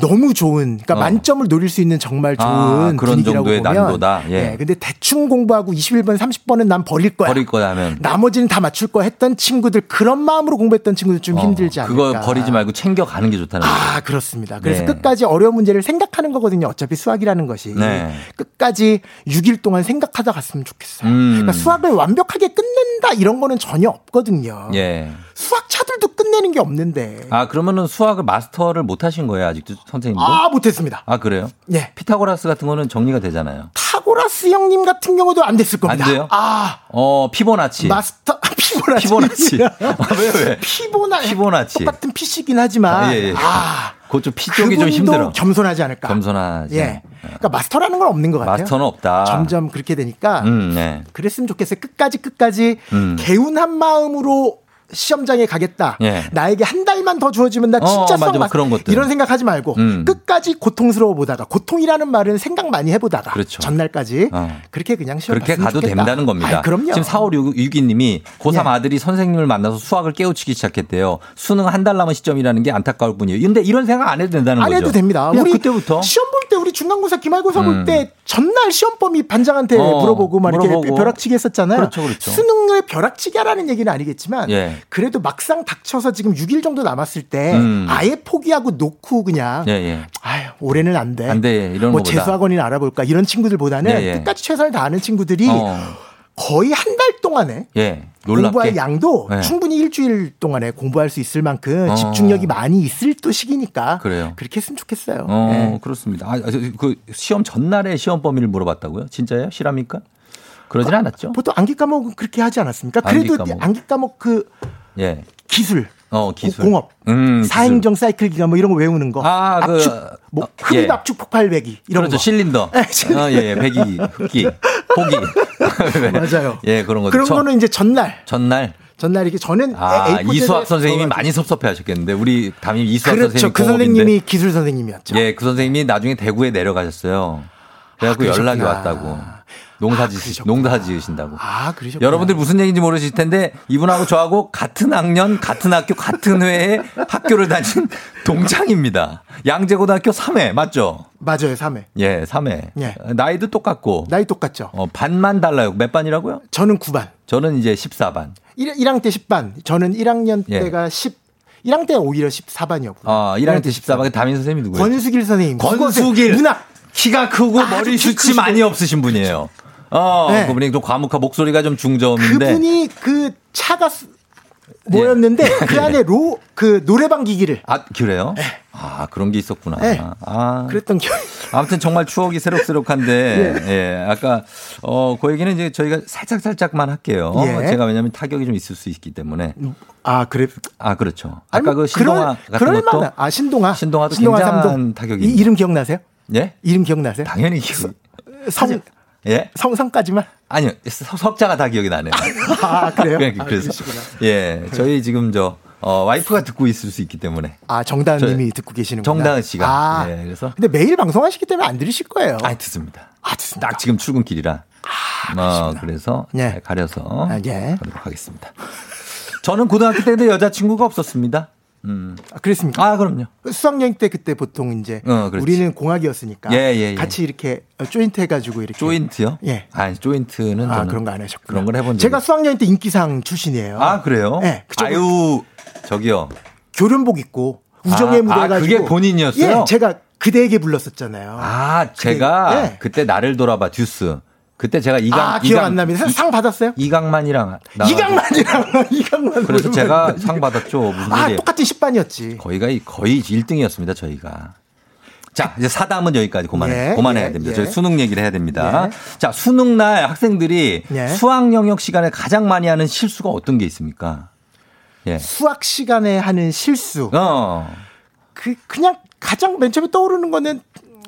너무 좋은, 그러니까 어. 만점을 노릴 수 있는 정말 좋은 아, 그런 정도의 보면. 난도다. 예. 근데 대충 공부하고 21번, 30번은 난 버릴 거야. 버릴 거야 하면. 나머지는 다 맞출 거 했던 친구들 그런 마음으로 공부했던 친구들 좀 어, 힘들지 않을까. 그거 버리지 말고 챙겨 가는 게 좋다는 거죠. 아, 그렇습니다. 그래서 네. 끝까지 어려운 문제를 생각하는 거거든요. 어차피 수학이라는 것이. 네. 끝까지 6일 동안 생각하다 갔으면 좋겠어요. 음. 그러니까 수학을 완벽하게 끝낸다 이런 거는 전혀 없거든요. 예. 수학차들도 끝내는 게 없는데. 아, 그러면은 수학을 마스터를 못 하신 거예요, 아직도 선생님도? 아, 못 했습니다. 아, 그래요? 예. 피타고라스 같은 거는 정리가 되잖아요. 타고라스 형님 같은 경우도 안 됐을 안 겁니다. 돼요? 아, 어, 피보나치. 마스터 피보나치. 피보나치. 아, 왜, 왜? 피보나 피보나치. 똑같은 피시긴 하지만 아, 예, 예. 아, 그거 좀피 쪽이 좀 힘들어. 겸손하지 않을까. 겸손하지. 예. 그러니까 마스터라는 건 없는 것 같아요. 마스터는 없다. 점점 그렇게 되니까 음, 네. 그랬으면 좋겠어요. 끝까지 끝까지 음. 개운한 마음으로 시험장에 가겠다. 예. 나에게 한 달만 더 주어지면 나 어, 진짜 맞아, 수학 마- 그런 것들. 이런 생각하지 말고 음. 끝까지 고통스러워 보다가 고통이라는 말은 생각 많이 해보다가 그렇죠. 전날까지 어. 그렇게 그냥 시험 그렇게 가도 좋겠다. 된다는 겁니다. 아이, 그럼요. 지금 4562님이 고3 예. 아들이 선생님을 만나서 수학을 깨우치기 시작했대요. 수능 한 달 남은 시점이라는 게 안타까울 뿐이에요. 근데 이런 생각 안 해도 된다는 안 거죠. 해도 됩니다. 우리 그때부터 시험 볼때 우리 중간고사, 기말고사 음. 볼때 전날 시험범위 반장한테 어, 물어보고 막 이렇게 물어보고. 벼락치기 했었잖아요. 그렇죠, 그렇죠. 수능을 벼락치기 하라는 얘기는 아니겠지만 예. 그래도 막상 닥쳐서 지금 6일 정도 남았을 때 음. 아예 포기하고 놓고 그냥 예, 예. 아유 올해는 안 돼. 안 돼. 이런 뭐 거보다. 재수학원이나 알아볼까 이런 친구들보다는 예, 예. 끝까지 최선을 다하는 친구들이 어. 거의 한 달 동안에 예. 공부할. 양도 예. 충분히 일주일 동안에 공부할 수 있을 만큼 어. 집중력이 많이 있을 또 시기니까 그래요. 그렇게 했으면 좋겠어요. 어, 예. 그렇습니다. 아, 저, 그 시험 전날에 시험 범위를 물어봤다고요? 진짜예요? 실합니까? 그러진 않았죠? 보통 암기 과목은 그렇게 하지 않았습니까? 암기 그래도 과목. 암기 과목 그 예. 기술, 어, 기술. 공업, 음, 기술. 사행정 사이클 기간 뭐 이런 거 외우는 거, 아, 그, 압축, 뭐 어, 흡입 예. 압축 폭발 배기 이런 그렇죠. 거. 실린더. 예, 실린더. 어, 예, 예. 배기, 흡기, 포기. 맞아요. 예, 그런 거. 그런 저- 거는 이제 전날 전날. 전날 이렇게 저는 아, A4 이수학 선생님이. 많이 섭섭해 하셨겠는데. 우리 담임 이수학 그렇죠. 선생님. 그 선생님이 기술 선생님이었죠. 예, 그 선생님이 나중에 대구에 내려가셨어요. 그래갖고 아, 연락이. 왔다고. 농사 지 농사 지으신다고. 아, 그러셨구나. 여러분들 무슨 얘기인지 모르실 텐데 이분하고 저하고 같은 학년, 같은 학교, 같은 회에 학교를 다닌 동창입니다. 양재고등학교 3회 맞죠? 맞아요, 3회. 예, 3회. 예. 나이도 똑같고. 나이 똑같죠. 어, 반만 달라요. 몇 반이라고요? 저는 9반. 저는 이제 14반. 1, 1학년 때 10반. 저는 1학년 예. 때가 10. 1학년 때 오히려 14반이었고. 어, 1학년 때 14반. 담임 선생님이 누구예요? 권수길 선생님. 권수길. 문학. 키가 크고 머리 숱이 많이 없으신 분이에요. 어, 네. 그분이 좀 과묵한 목소리가 좀 중저음인데. 그분이 그 차가 수- 뭐였는데 그 안에 로 그 노래방 기기를 아, 그래요? 아, 그런 게 있었구나. 네. 아. 그랬던 기억. 아무튼 정말 추억이 새록새록한데, 예. 아까, 어, 그 얘기는 이제 저희가 살짝 살짝만 할게요. 예. 제가 왜냐면 타격이 좀 있을 수 있기 때문에. 아 그래. 아, 그렇죠. 아니, 아까 뭐그 신동아 그럴- 같은 것도. 만한- 아 신동아. 신동아도 신동아 굉장한 삼동. 타격이. 이, 이름 기억나세요? 예? 이름 기억나세요? 당연히 기억. 성 예? 성성까지만. 아니요. 석- 석자가 다 기억이 나네요. 아 그래요? 그냥 아, 그래서. 그러시구나. 예. 저희 지금 저, 어, 와이프가 듣고 있을 수 있기 때문에. 아 정다은님이 듣고 계시는구나. 정다은 씨가. 아, 예, 그래서. 근데 매일 방송하시기 때문에 안 들으실 거예요. 아, 듣습니다. 아, 듣습니다. 딱 지금 출근길이라. 어, 그래서 예. 잘 가려서 아, 예. 하도록 하겠습니다. 저는 고등학교 때도 여자친구가 없었습니다. 음. 아, 그랬습니까? 아, 그럼요. 수학여행 때 그때 보통 이제 어. 우리는 공학이었으니까 예, 예, 예. 같이 이렇게 조인트 해가지고 이렇게 조인트요? 예. 아니, 조인트는 아 그런 거 안 하셨고 그런 걸 해본 제가 수학여행 때 인기상 출신이에요. 아, 그래요? 네, 그쪽은 아유, 저기요. 교련복 입고 우정의 아, 무대 아, 가지고 그게 본인이었어요? 예, 제가 그대에게 불렀었잖아요. 아, 제가 네. 그때 나를 돌아봐 듀스. 그때 제가 이강 아, 기억 안 납니다. 이- 상 받았어요? 이강만이랑 이강만이랑 이강만. 그래서 제가 상 받았죠. 무슨 아? 똑같은 10반이었지. 거의가 거의 1등이었습니다, 저희가. 자, 이제 사담은 여기까지 그만해, 예, 그만해야 예, 됩니다. 예. 저희 수능 얘기를 해야 됩니다. 예. 자, 수능 날 학생들이 예. 수학 영역 시간에 가장 많이 하는 실수가 어떤 게 있습니까? 예. 수학 시간에 하는 실수. 어. 그 그냥 가장 맨 처음에 떠오르는 거는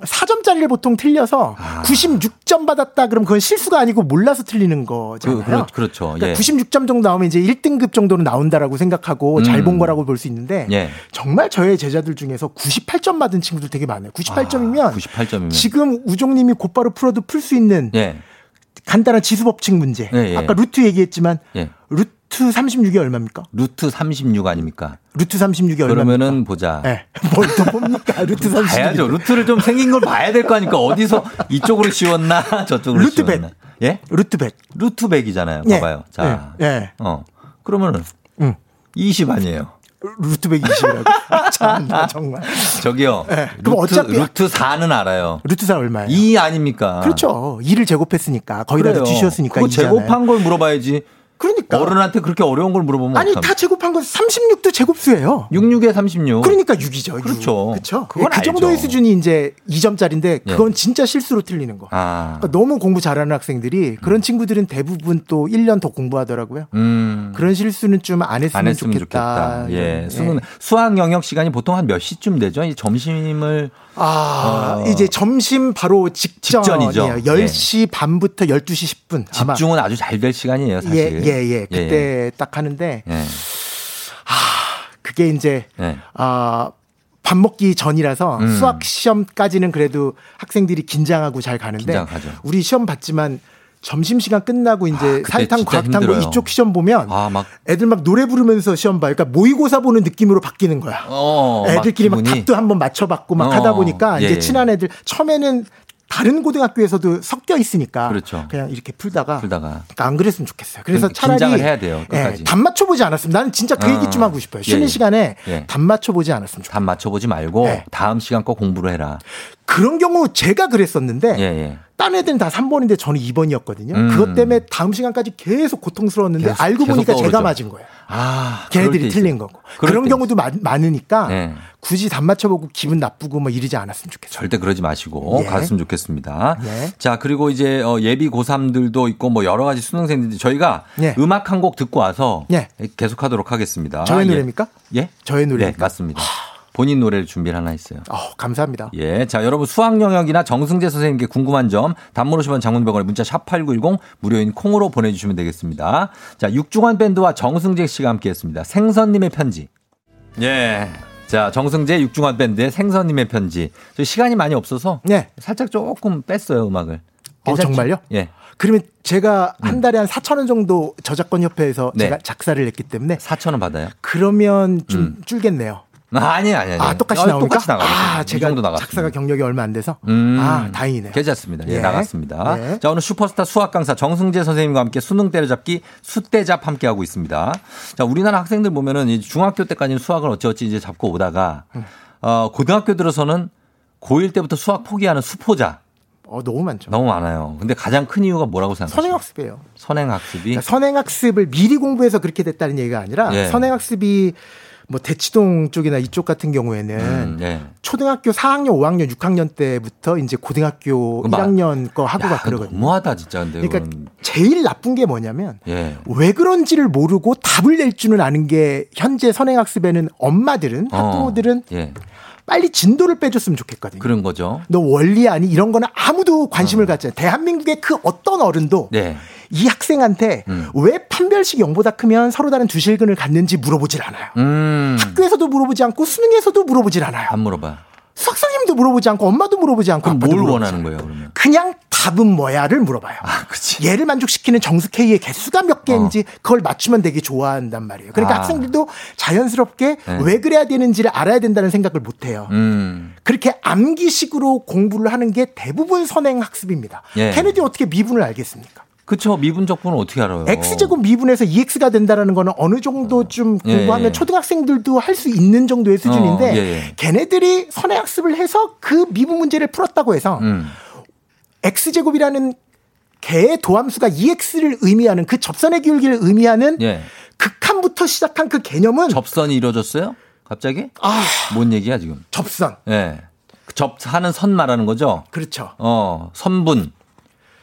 4점짜리를 보통 틀려서 아. 96점 받았다 그럼 그건 실수가 아니고 몰라서 틀리는 거잖아요. 그, 그렇, 그렇죠. 그러니까 예. 96점 정도 나오면 이제 1등급 정도는 나온다라고 생각하고 잘 음. 본 거라고 볼 수 있는데 예. 정말 저의 제자들 중에서 98점 받은 친구들 되게 많아요. 98점이면 98점이면. 지금 우종님이 곧바로 풀어도 풀 수 있는 예. 간단한 지수 법칙 문제. 예, 예. 아까 루트 얘기했지만 예. 루트 36이 얼마입니까? 루트 36 아닙니까? 루트 36이 얼마입니까? 그러면은 보자. 네. 뭘더 봅니까? 루트 36. 봐야죠. 루트를 좀 생긴 걸 봐야 될 거 아닙니까? 어디서 이쪽으로 씌웠나? 저쪽으로 루트 백. 씌웠나? 예? 루트 100. 루트 100이잖아요. 예. 봐봐요. 자. 예. 예. 어. 그러면은 응. 20 아니에요. 루트 120이라고. 참나 정말. 저기요. 예. 그럼 루트, 어차피- 루트 4는 알아요. 루트 4 얼마예요? 2 아닙니까? 그렇죠. 2를 제곱했으니까 그래요. 주셨으니까 그거 2잖아요. 제곱한 걸 물어봐야지. 그러니까 어른한테 그렇게 어려운 걸 물어보면 아니 어떡합니까? 다 제곱한 건 36도 제곱수예요. 66에 36. 그러니까 6이죠. 그렇죠. 그렇죠. 그건 그 정도의 알죠. 수준이 이제 2점짜리인데 예. 그건 진짜 실수로 틀리는 거. 아. 그러니까 너무 공부 잘하는 학생들이 그런 친구들은 대부분 또 1년 더 공부하더라고요. 음. 그런 실수는 좀 안 했으면, 안 했으면 좋겠다. 좋겠다. 예. 예. 수능, 수학 영역 시간이 보통 한 몇 시쯤 되죠? 이 점심을 아, 어. 이제 점심 바로. 직전이죠. 10시 반부터 12시 10분. 아마 집중은 아주 잘 될 시간이에요, 예, 사실. 예, 예. 그때 딱 하는데 예. 그게 이제 예. 아, 밥 먹기 전이라서 음. 수학 시험까지는 그래도 학생들이 긴장하고 잘 가는데 긴장하죠. 우리 시험 봤지만 점심 시간 끝나고 이제 과학탕 뭐 힘들어요. 이쪽 시험 보면 아, 막 애들 막 노래 부르면서 시험 봐. 그러니까 모의고사 보는 느낌으로 바뀌는 거야. 어, 애들끼리 막, 기분이. 답도 한번 맞춰봤고 막 어, 하다 보니까 예, 이제 예. 친한 애들 처음에는 다른 고등학교에서도 섞여 있으니까 그렇죠. 그냥 이렇게 풀다가 풀다가 그러니까 안 그랬으면 좋겠어요. 그래서 그러니까 차라리 긴장을 해야 돼요, 끝까지. 예, 답 맞춰 보지 않았으면 나는 진짜 그 어. 얘기 좀 하고 싶어요. 쉬는 예, 예. 시간에 예. 답 맞춰 보지 않았으면 좋겠어요. 답 맞춰 보지 말고 네. 다음 시간 꼭 공부를 해라. 그런 경우 제가 그랬었는데 예, 예. 딴 애들은 다 3번인데 저는 2번이었거든요. 음. 그것 때문에 다음 시간까지 계속 고통스러웠는데 계속- 알고 계속 보니까 제가 떠오르죠. 맞은 거예요. 아, 걔네들이 때 틀린 있어요. 거고. 그런 때 경우도 많, 많으니까 네. 굳이 답 맞춰보고 기분 나쁘고 뭐 이러지 않았으면 좋겠어요. 절대 그러지 마시고 예. 갔으면 좋겠습니다. 예. 자, 그리고 이제 어, 예비 고3들도 있고 뭐 여러 가지 수능생들이 저희가 예. 음악 한 곡 듣고 와서 예. 계속 하도록 하겠습니다. 저의 예. 노래입니까? 예? 저의 네, 노래입니까? 맞습니다. 본인 노래를 준비를 하나 했어요. 어, 감사합니다. 예. 자, 여러분 수학 영역이나 정승재 선생님께 궁금한 점 단문 50원 장문병원에 문자 샵 8910 무료인 콩으로 보내주시면 되겠습니다. 자, 육중한 밴드와 정승재 씨가 함께 했습니다. 생선님의 편지. 예. 자, 정승재 육중한 밴드의 생선님의 편지. 저 시간이 많이 없어서 네. 살짝 조금 뺐어요, 음악을. 어, 괜찮죠? 정말요? 예. 그러면 제가 한 달에 한 4천 원 정도 저작권 협회에서 네. 제가 작사를 했기 때문에 4천 원 받아요. 그러면 좀 음. 줄겠네요. 아니, 아니, 아니. 아, 똑같이 어, 나옵니까? 똑같이 나가요. 아, 이 제가 정도 나갔습니다. 작사가 경력이 얼마 안 돼서. 음. 아, 다행이네요. 괜찮습니다. 예, 예. 나갔습니다. 예. 자, 오늘 슈퍼스타 수학 강사 정승재 선생님과 함께 수능 때려잡기 수때잡 함께 하고 있습니다. 자, 우리나라 학생들 보면은 이 중학교 때까지는 수학을 어찌어찌 이제 잡고 오다가 음. 어, 고등학교 들어서는 고1 때부터 수학 포기하는 수포자. 어, 너무 많죠. 너무 많아요. 근데 가장 큰 이유가 뭐라고 생각하세요? 선행학습이에요. 선행학습이 그러니까 선행학습을 미리 공부해서 그렇게 됐다는 얘기가 아니라 예. 선행학습이 뭐 대치동 쪽이나 이쪽 같은 경우에는 음, 예. 초등학교 4학년, 5학년, 6학년 때부터 이제 고등학교 그거 막- 1학년 거 하고 야, 가 그러거든요. 너무하다 진짜 근데 그러니까 그건. 제일 나쁜 게 뭐냐면 예. 왜 그런지를 모르고 답을 낼 줄은 아는 게 현재 선행학습에는 엄마들은 어, 학부모들은 예. 빨리 진도를 빼줬으면 좋겠거든요. 그런 거죠. 너 원리 아니 이런 거는 아무도 관심을 갖지 않아요. 대한민국의 그 어떤 어른도 네. 이 학생한테 음. 왜 판별식 0보다 크면 서로 다른 두실근을 갖는지 물어보질 않아요. 음. 학교에서도 물어보지 않고 수능에서도 물어보질 않아요. 안 물어봐. 선생님도 물어보지 않고 엄마도 물어보지 않고 뭘 원하는. 거예요, 그러면? 그냥 답은 뭐야를 물어봐요. 아, 그치. 얘를 만족시키는 정수 K의 개수가 몇 개인지 그걸 맞추면 되게 좋아한단 말이에요. 그러니까 어. 아. 학생들도 자연스럽게 네. 왜 그래야 되는지를 알아야 된다는 생각을 못 해요. 음. 그렇게 암기식으로 공부를 하는 게 대부분 선행 학습입니다. 예. 케네디 어떻게 미분을 알겠습니까? 그쵸. 미분 적분은 어떻게 알아요? x제곱 미분에서 2x가 된다라는 거는 어느 정도 좀 예, 공부하면 예. 초등학생들도 할 수 있는 정도의 수준인데 어, 예, 예. 걔네들이 선행 학습을 해서 그 미분 문제를 풀었다고 해서 음. x제곱이라는 개의 도함수가 2x를 의미하는 그 접선의 기울기를 의미하는 예. 극한부터 시작한 그 개념은 접선이 이루어졌어요? 갑자기? 아, 뭔 얘기야, 지금? 접선. 예. 접하는 선 말하는 거죠? 그렇죠. 어, 선분.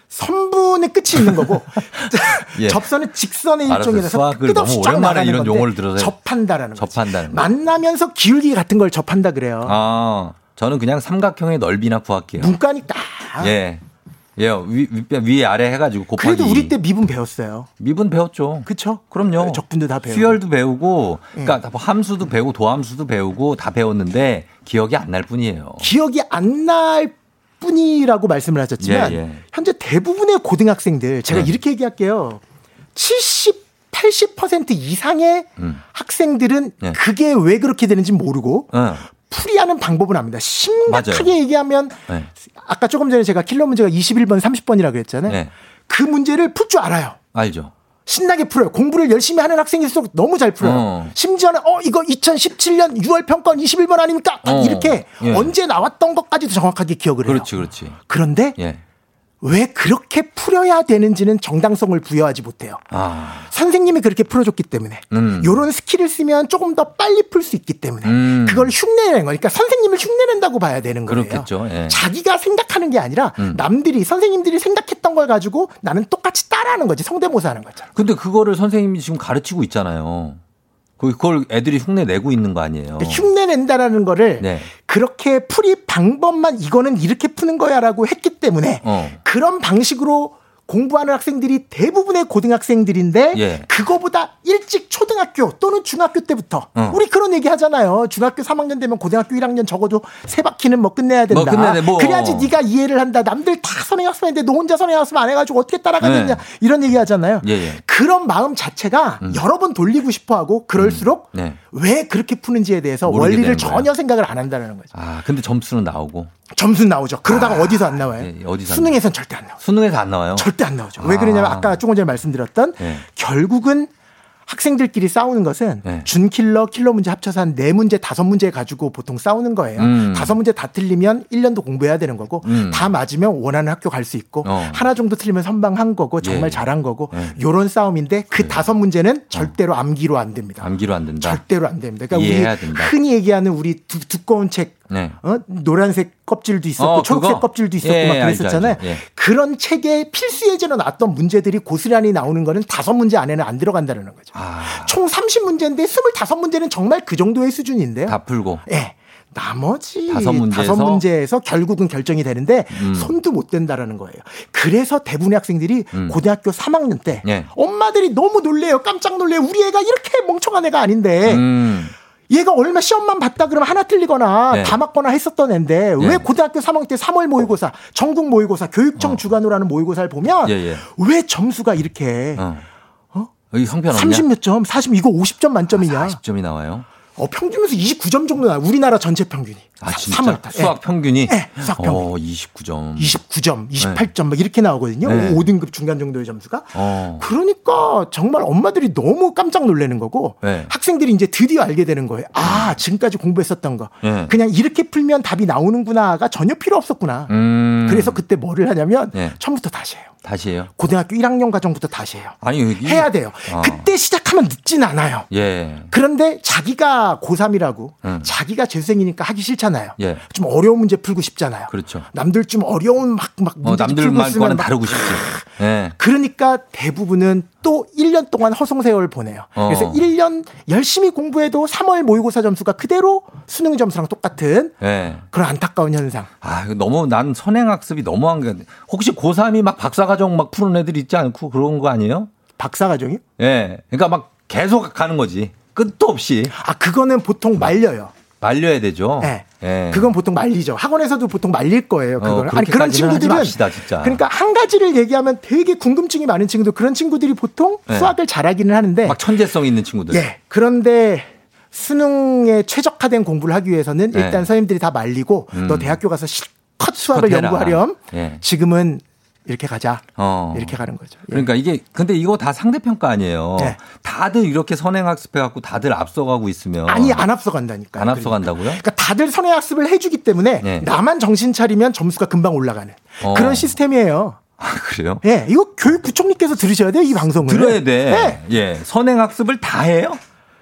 선분의 끝이 있는 거고 예. 접선은 직선의. 일종이라서 끝없이 쫙 오랜만에 나가는 이런 건데 용어를 들어서 접한다라는 거죠. 접한다는 거. 만나면서 기울기 같은 걸 접한다 그래요. 아, 저는 그냥 삼각형의 넓이나 구할게요. 문과니까. 예. 예, 위, 위, 위 아래 해가지고 곱하기. 그래도 우리 때 미분 배웠어요. 미분 배웠죠. 그쵸? 그럼요. 적분도 다 배우고. 수열도 배우고, 예. 그러니까 뭐 함수도 배우고 도함수도 배우고 다 배웠는데 기억이 안 날 뿐이에요. 기억이 안 날 뿐이라고 말씀을 하셨지만 예, 예. 현재 대부분의 고등학생들 제가 네. 이렇게 얘기할게요. 70, 80% 이상의 음. 학생들은 네. 그게 왜 그렇게 되는지 모르고 어, 풀이하는 방법은 압니다. 심각하게 맞아요. 얘기하면 네. 아까 조금 전에 제가 킬러 문제가 21번, 30번이라 그랬잖아요. 네. 그 문제를 풀 줄 알아요. 알죠. 신나게 풀어요. 공부를 열심히 하는 학생일수록 너무 잘 풀어요. 어. 심지어는 어 이거 2017년 6월 평가원 21번 아닙니까? 딱 어. 이렇게 예. 언제 나왔던 것까지도 정확하게 기억을 해요. 그렇지, 그렇지. 그런데 예. 왜 그렇게 풀어야 되는지는 정당성을 부여하지 못해요. 아, 선생님이 그렇게 풀어줬기 때문에 음. 요런 skill을 쓰면 조금 더 빨리 풀 수 있기 때문에 음. 그걸 흉내내는 거니까 선생님을 흉내낸다고 봐야 되는 거예요. 그렇겠죠. 예. 자기가 생각하는 게 아니라 음. 남들이 선생님들이 생각했던 걸 가지고 나는 똑같이 따라하는 거지 성대모사 하는 거죠. 근데 그거를 선생님이 지금 가르치고 있잖아요. 그- 그걸 애들이 흉내 내고 있는 거 아니에요. 흉내 낸다라는 거를 네. 그렇게 풀이 방법만 이거는 이렇게 푸는 거야라고 했기 때문에 어. 그런 방식으로 공부하는 학생들이 대부분의 고등학생들인데 예. 그거보다 일찍 초등학교 또는 중학교 때부터 어. 우리 그런 얘기 하잖아요. 중학교 3학년 되면 고등학교 1학년 적어도 세 바퀴는 뭐 끝내야 된다. 뭐 끝내야 뭐. 그래야지 네가 이해를 한다. 남들 다 선행학습했는데 너 혼자 선행학습 안 해가지고 어떻게 따라가겠냐 네. 이런 얘기 하잖아요. 예, 예. 그런 마음 자체가 여러 번 돌리고 싶어하고 그럴수록 네. 왜 그렇게 푸는지에 대해서 원리를. 전혀 생각을 안 한다는 거죠. 아, 근데 점수는 나오고. 점수 나오죠. 그러다가 어디서 안 나와요? 예, 어디서 안 수능에선 절대 안 나와요. 수능에서 안 나와요? 절대 안 나오죠. 왜 그러냐면 아. 아까 조금 전에 말씀드렸던 예. 결국은 학생들끼리 싸우는 것은 네. 준킬러, 킬러 문제 합쳐서 한 네 문제, 다섯 문제 가지고 보통 싸우는 거예요. 음. 다섯 문제 다 틀리면 1년도 공부해야 되는 거고 음. 다 맞으면 원하는 학교 갈 수 있고 어. 하나 정도 틀리면 선방한 거고 정말 예. 잘한 거고 예. 요런 싸움인데 그 다섯 문제는 절대로 암기로 안 됩니다. 암기로 안 된다. 절대로 안 됩니다. 그러니까 우리 된다. 흔히 얘기하는 우리 두, 두꺼운 책 네. 어? 노란색 껍질도 있었고 어, 초록색 그거? 껍질도 있었고 예, 막 예, 그랬었잖아요. 알죠, 알죠. 예. 그런 책에 필수 예제로 나왔던 문제들이 고스란히 나오는 거는 다섯 문제 안에는 안 들어간다는 거죠. 아, 총 30문제인데 25문제는 정말 그 정도의 수준인데요. 다 풀고. 예. 나머지 다섯 문제에서? 다섯 문제에서 결국은 결정이 되는데 음. 손도 못 댄다라는 거예요. 그래서 대부분의 학생들이 음. 고등학교 3학년 때 예. 엄마들이 너무 놀래요. 깜짝 놀래요. 우리 애가 이렇게 멍청한 애가 아닌데 음. 얘가 얼마 시험만 봤다 그러면 하나 틀리거나 네. 다 맞거나 했었던 애인데 네. 왜 고등학교 3학년 때 3월 모의고사, 전국 모의고사, 교육청 주관으로 하는 모의고사를 보면 어. 예, 예. 왜 점수가 이렇게 어. 어? 여기 형편없냐? 30몇 점, 40 이거 50점 만점이냐? 40점이 나와요. 어, 평균에서 29점 정도 나와. 우리나라 전체 평균이. 아, 진짜? 3월 수학 평균이? 네, 수학 평균. 어, 29점. 29점, 28점 막 이렇게 나오거든요. 네. 5등급 중간 정도의 점수가. 어. 그러니까 정말 엄마들이 너무 깜짝 놀라는 거고 네. 학생들이 이제 드디어 알게 되는 거예요. 아, 지금까지 공부했었던 거. 네. 그냥 이렇게 풀면 답이 나오는구나가 전혀 필요 없었구나. 음. 그래서 그때 뭐를 하냐면 네. 처음부터 다시 해요. 다시 해요? 고등학교 1학년 과정부터 다시 해요. 아니, 여기. 해야 돼요. 어. 그때 시작하면 늦진 않아요. 예. 그런데 자기가 고3이라고 음. 자기가 재수생이니까 하기 싫잖아요. 예. 좀 어려운 문제 풀고 싶잖아요. 그렇죠. 남들 좀 어려운 막, 막 어, 문제 남들 풀고 있으면 말과는 막 다르고 싶지. 예. 그러니까 대부분은 또 1년 동안 허송세월 보내요. 어. 그래서 1년 열심히 공부해도 3월 모의고사 점수가 그대로 수능 점수랑 똑같은 예. 그런 안타까운 현상. 아, 너무 난 선행학습이 너무한 게 혹시 고3이 막 박사과정 막 푸는 애들 있지 않고 그런 거 아니에요? 박사과정이요? 예. 그러니까 막 계속 가는 거지. 끝도 없이. 아, 그거는 보통 말려요. 말려야 되죠. 네. 예. 그건 보통 말리죠. 학원에서도 보통 말릴 거예요. 그거는. 아니 그런 친구들은 맙시다, 진짜. 그러니까 한 가지를 얘기하면 되게 궁금증이 많은 친구들 그런 친구들이 보통 네. 수학을 잘하기는 하는데 막 천재성 있는 친구들. 예. 그런데 수능에 최적화된 공부를 하기 위해서는 네. 일단 선생님들이 다 말리고 음. 너 대학교 가서 실컷 수학을. 연구하렴. 예. 지금은 이렇게 가자. 어. 이렇게 가는 거죠. 예. 그러니까 이게 근데 이거 다 상대평가 아니에요. 네. 다들 이렇게 선행학습해 갖고 다들 앞서가고 있으면 아니 안 앞서간다니까. 안 앞서간다고요? 그러니까 다들 선행학습을 해주기 때문에 네. 나만 정신 차리면 점수가 금방 올라가는 어. 그런 시스템이에요. 아, 그래요? 예, 이거 교육부총리께서 들으셔야 돼요, 이 방송을. 들어야 돼. 네, 예. 선행학습을 다 해요?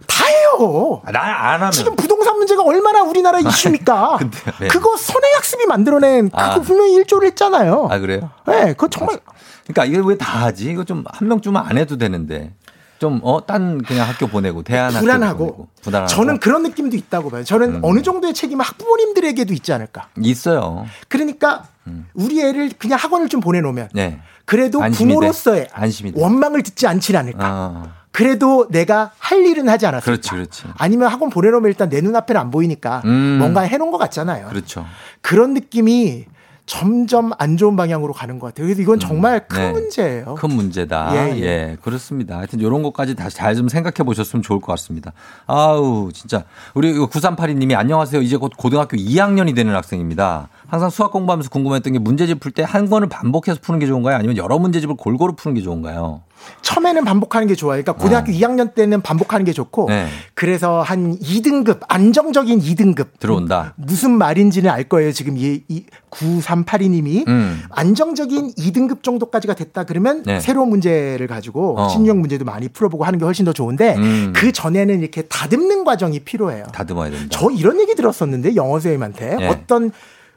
다 해요. 난안 하면. 지금 부동산 문제가 얼마나 우리나라 이슈입니까? 근데, 네. 그거 선행학습이 만들어낸 그거 아. 분명히 일조를 했잖아요. 아, 그래요? 네, 그거 정말 그러니까 이걸 왜 다 하지? 이거 좀 한 명쯤은 안 해도 되는데. 좀, 어, 딴 그냥 학교 보내고, 대안 학교 불안하고. 보내고. 불안하고. 저는 그런 느낌도 있다고 봐요. 저는 음. 어느 정도의 책임은 학부모님들에게도 있지 않을까. 있어요. 그러니까 우리 애를 그냥 학원을 좀 보내놓으면 네. 그래도 안심이 돼. 부모로서의 안심이 돼. 원망을 듣지 않진 않을까. 아, 그래도 내가 할 일은 하지 않았을까. 그렇지, 그렇지. 아니면 학원 보내놓으면 일단 내 눈앞에는 안 보이니까 음. 뭔가 해놓은 것 같잖아요. 그렇죠. 그런 느낌이 점점 안 좋은 방향으로 가는 것 같아요. 그래서 이건 정말 큰 네. 문제예요. 큰 문제다. 예, 예, 예. 그렇습니다. 하여튼 이런 것까지 다시 잘 좀 생각해 보셨으면 좋을 것 같습니다. 아우, 진짜. 우리 9382님이 안녕하세요. 이제 곧 고등학교 2학년이 되는 학생입니다. 항상 수학 공부하면서 궁금했던 게 문제집 풀 때 한 권을 반복해서 푸는 게 좋은가요? 아니면 여러 문제집을 골고루 푸는 게 좋은가요? 처음에는 반복하는 게 좋아요. 그러니까 고등학교 2학년 때는 반복하는 게 좋고 어. 네. 그래서 한 2등급 안정적인 2등급 들어온다. 무슨 말인지는 알 거예요. 지금 이, 이 9382님이 음. 안정적인 2등급 정도까지가 됐다 그러면 네. 새로운 문제를 가지고 어. 신유형 문제도 많이 풀어보고 하는 게 훨씬 더 좋은데 음. 그 전에는 이렇게 다듬는 과정이 필요해요. 다듬어야 된다. 저 이런 얘기 들었었는데 영어 선생님한테 네. 어떤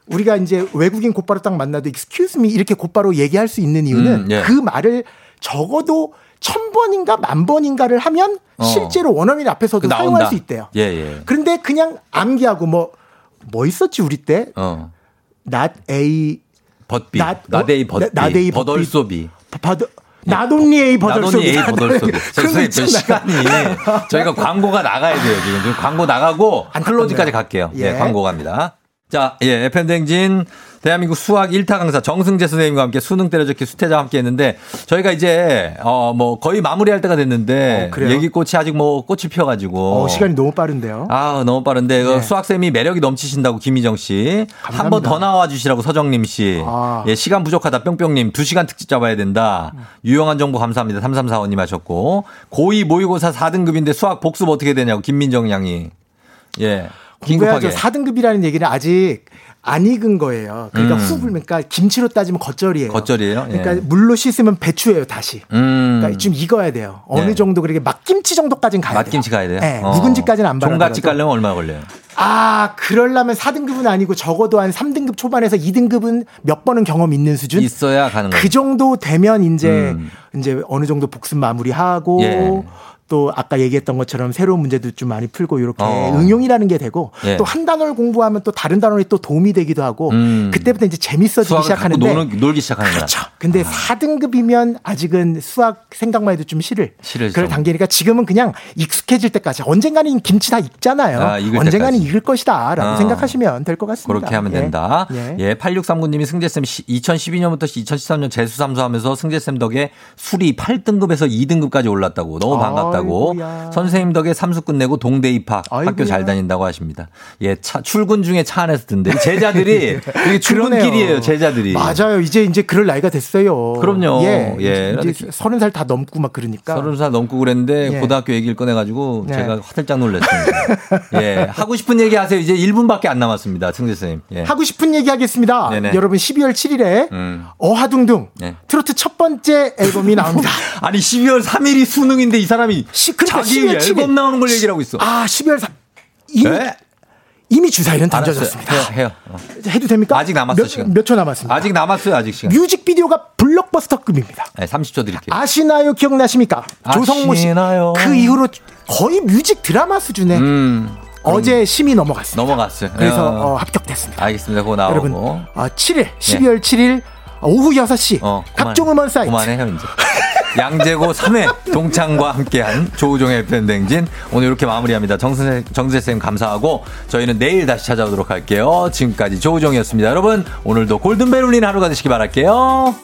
우리가 이제 외국인 곧바로 딱 만나도 excuse me 이렇게 곧바로 얘기할 수 있는 이유는 음, 예. 그 말을 적어도 천 번인가 만 번인가를 하면 어. 실제로 원어민 앞에서도 그 사용할. 수 있대요. 예, 예. 그런데 그냥 암기하고 뭐, 뭐 있었지, 우리 때? 어. not A, but B. no- not A 어? 벗비. 나- 나데이. 버덜소비. 바드, 나돈니 A 버덜소비. 버덜소비. 그런. 시간이 저희가 광고가 나가야 돼요, 지금. 지금 광고 나가고 close까지 갈게요. 예, 예. 광고 갑니다. 자, 예, FM댕진 대한민국 수학 1타 강사 정승재 선생님과 함께 수능 때려잡기 수태자와 함께 했는데 저희가 이제 어 뭐 거의 마무리할 때가 됐는데 어? 얘기꽃이 아직 뭐 꽃이 피어가지고 어, 시간이 너무 빠른데요. 아, 너무 빠른데. 그 네. 수학 쌤이 매력이 넘치신다고 김희정 씨. 한 번. 더 나와 주시라고 서정님 씨. 아. 예, 시간 부족하다 뿅뿅님. 두 시간 특집 잡아야 된다. 유용한 정보 감사합니다. 3345님 하셨고. 고2 모의고사 4등급인데 수학 복습 어떻게 되냐고 김민정 양이. 예. 공부해야죠. 긴급하게. 4등급이라는 얘기는 아직 안 익은 거예요. 그러니까 음. 후 불면, 그러니까 김치로 따지면 겉절이에요. 겉절이에요? 예. 그러니까 물로 씻으면 배추예요, 다시. 음. 그러니까 좀 익어야 돼요. 어느 네. 정도 그렇게 막김치 정도까지는 가야 돼요. 맛김치 가야 돼요? 네, 어. 묵은지까지는 안 받아요. 종갓집 가려면 얼마 걸려요? 아, 그러려면 4등급은 아니고 적어도 한 3등급 초반에서 2등급은 몇 번은 경험 있는 수준? 있어야 가는 거예요. 그 정도 되면 이제 음. 이제 어느 정도 복습 마무리하고 예. 또 아까 얘기했던 것처럼 새로운 문제도 좀 많이 풀고 이렇게 어. 응용이라는 게 되고 예. 또한 단어를 공부하면 또 다른 단어에 또 도움이 되기도 하고 음. 그때부터 이제 재밌어지기 시작하는데 노는, 놀기 시작하는 거야. 그렇죠. 근데 4등급이면 아직은 수학 생각만 해도 좀 싫을 싫을 그럴 좀. 단계니까 지금은 그냥 익숙해질 때까지 언젠가는 김치 다 익잖아요. 아, 언젠가는 때까지. 익을 것이다라고 어. 생각하시면 될 것 같습니다. 그렇게 하면 예. 된다. 예. 예, 8639님이 승재쌤 2012년부터 2013년 재수삼수 하면서 승재쌤 덕에 술이 8등급에서 2등급까지 올랐다고 너무 아, 반갑다 고. 하셨다고. 아이고야. 선생님 덕에 삼수 끝내고 동대 입학 학교 아이고야. 잘 다닌다고 하십니다. 예, 차, 출근 중에 차 안에서 듣는데 제자들이 이게. 출근길이에요, 제자들이. 맞아요. 이제 이제 그럴 나이가 됐어요. 그럼요. 예. 예. 이제 서른 살 다 넘고 막 그러니까. 서른 살 넘고 그랬는데 예. 고등학교 얘기를 꺼내가지고 네. 제가 화들짝 놀랐습니다. 예, 하고 싶은 얘기 하세요. 이제 1분밖에 안 남았습니다, 승재 쌤. 예. 하고 싶은 얘기 하겠습니다. 네네. 여러분 12월 7일에 음. 어하둥둥 네. 트로트 첫 번째 앨범이 나옵니다. 아니 12월 3일이 수능인데 이 사람이 그러니까 자기 12월 7일. 앨범 나오는 걸 얘기를 하고 있어. 아 12월 3 이미 네? 이미 알았어요. 던져졌습니다. 해요, 해요. 어. 해도 됩니까? 아직 남았어, 시간. 몇 초 남았습니다. 아직 남았어요, 아직 시간. 뮤직비디오가 블록버스터급입니다. 네, 30초 드릴게요. 아시나요? 기억나십니까? 조성모 씨. 아시나요? 그 이후로 거의 뮤직 드라마 수준의 음, 어제 심이 넘어갔습니다. 넘어갔어요. 그래서 어. 어, 합격됐습니다. 알겠습니다. 그거 나오고. 여러분, 아, 7일, 12월 7일 오후 6시 어, 각종 음원 사이트 그만해요, 이제. 양재고 3회 동창과 함께한 조우종의 팬댕진 오늘 이렇게 마무리합니다. 정선생, 정세쌤 감사하고 저희는 내일 다시 찾아오도록 할게요. 지금까지 조우종이었습니다. 여러분 오늘도 골든벨 울리는 하루가 되시기 바랄게요.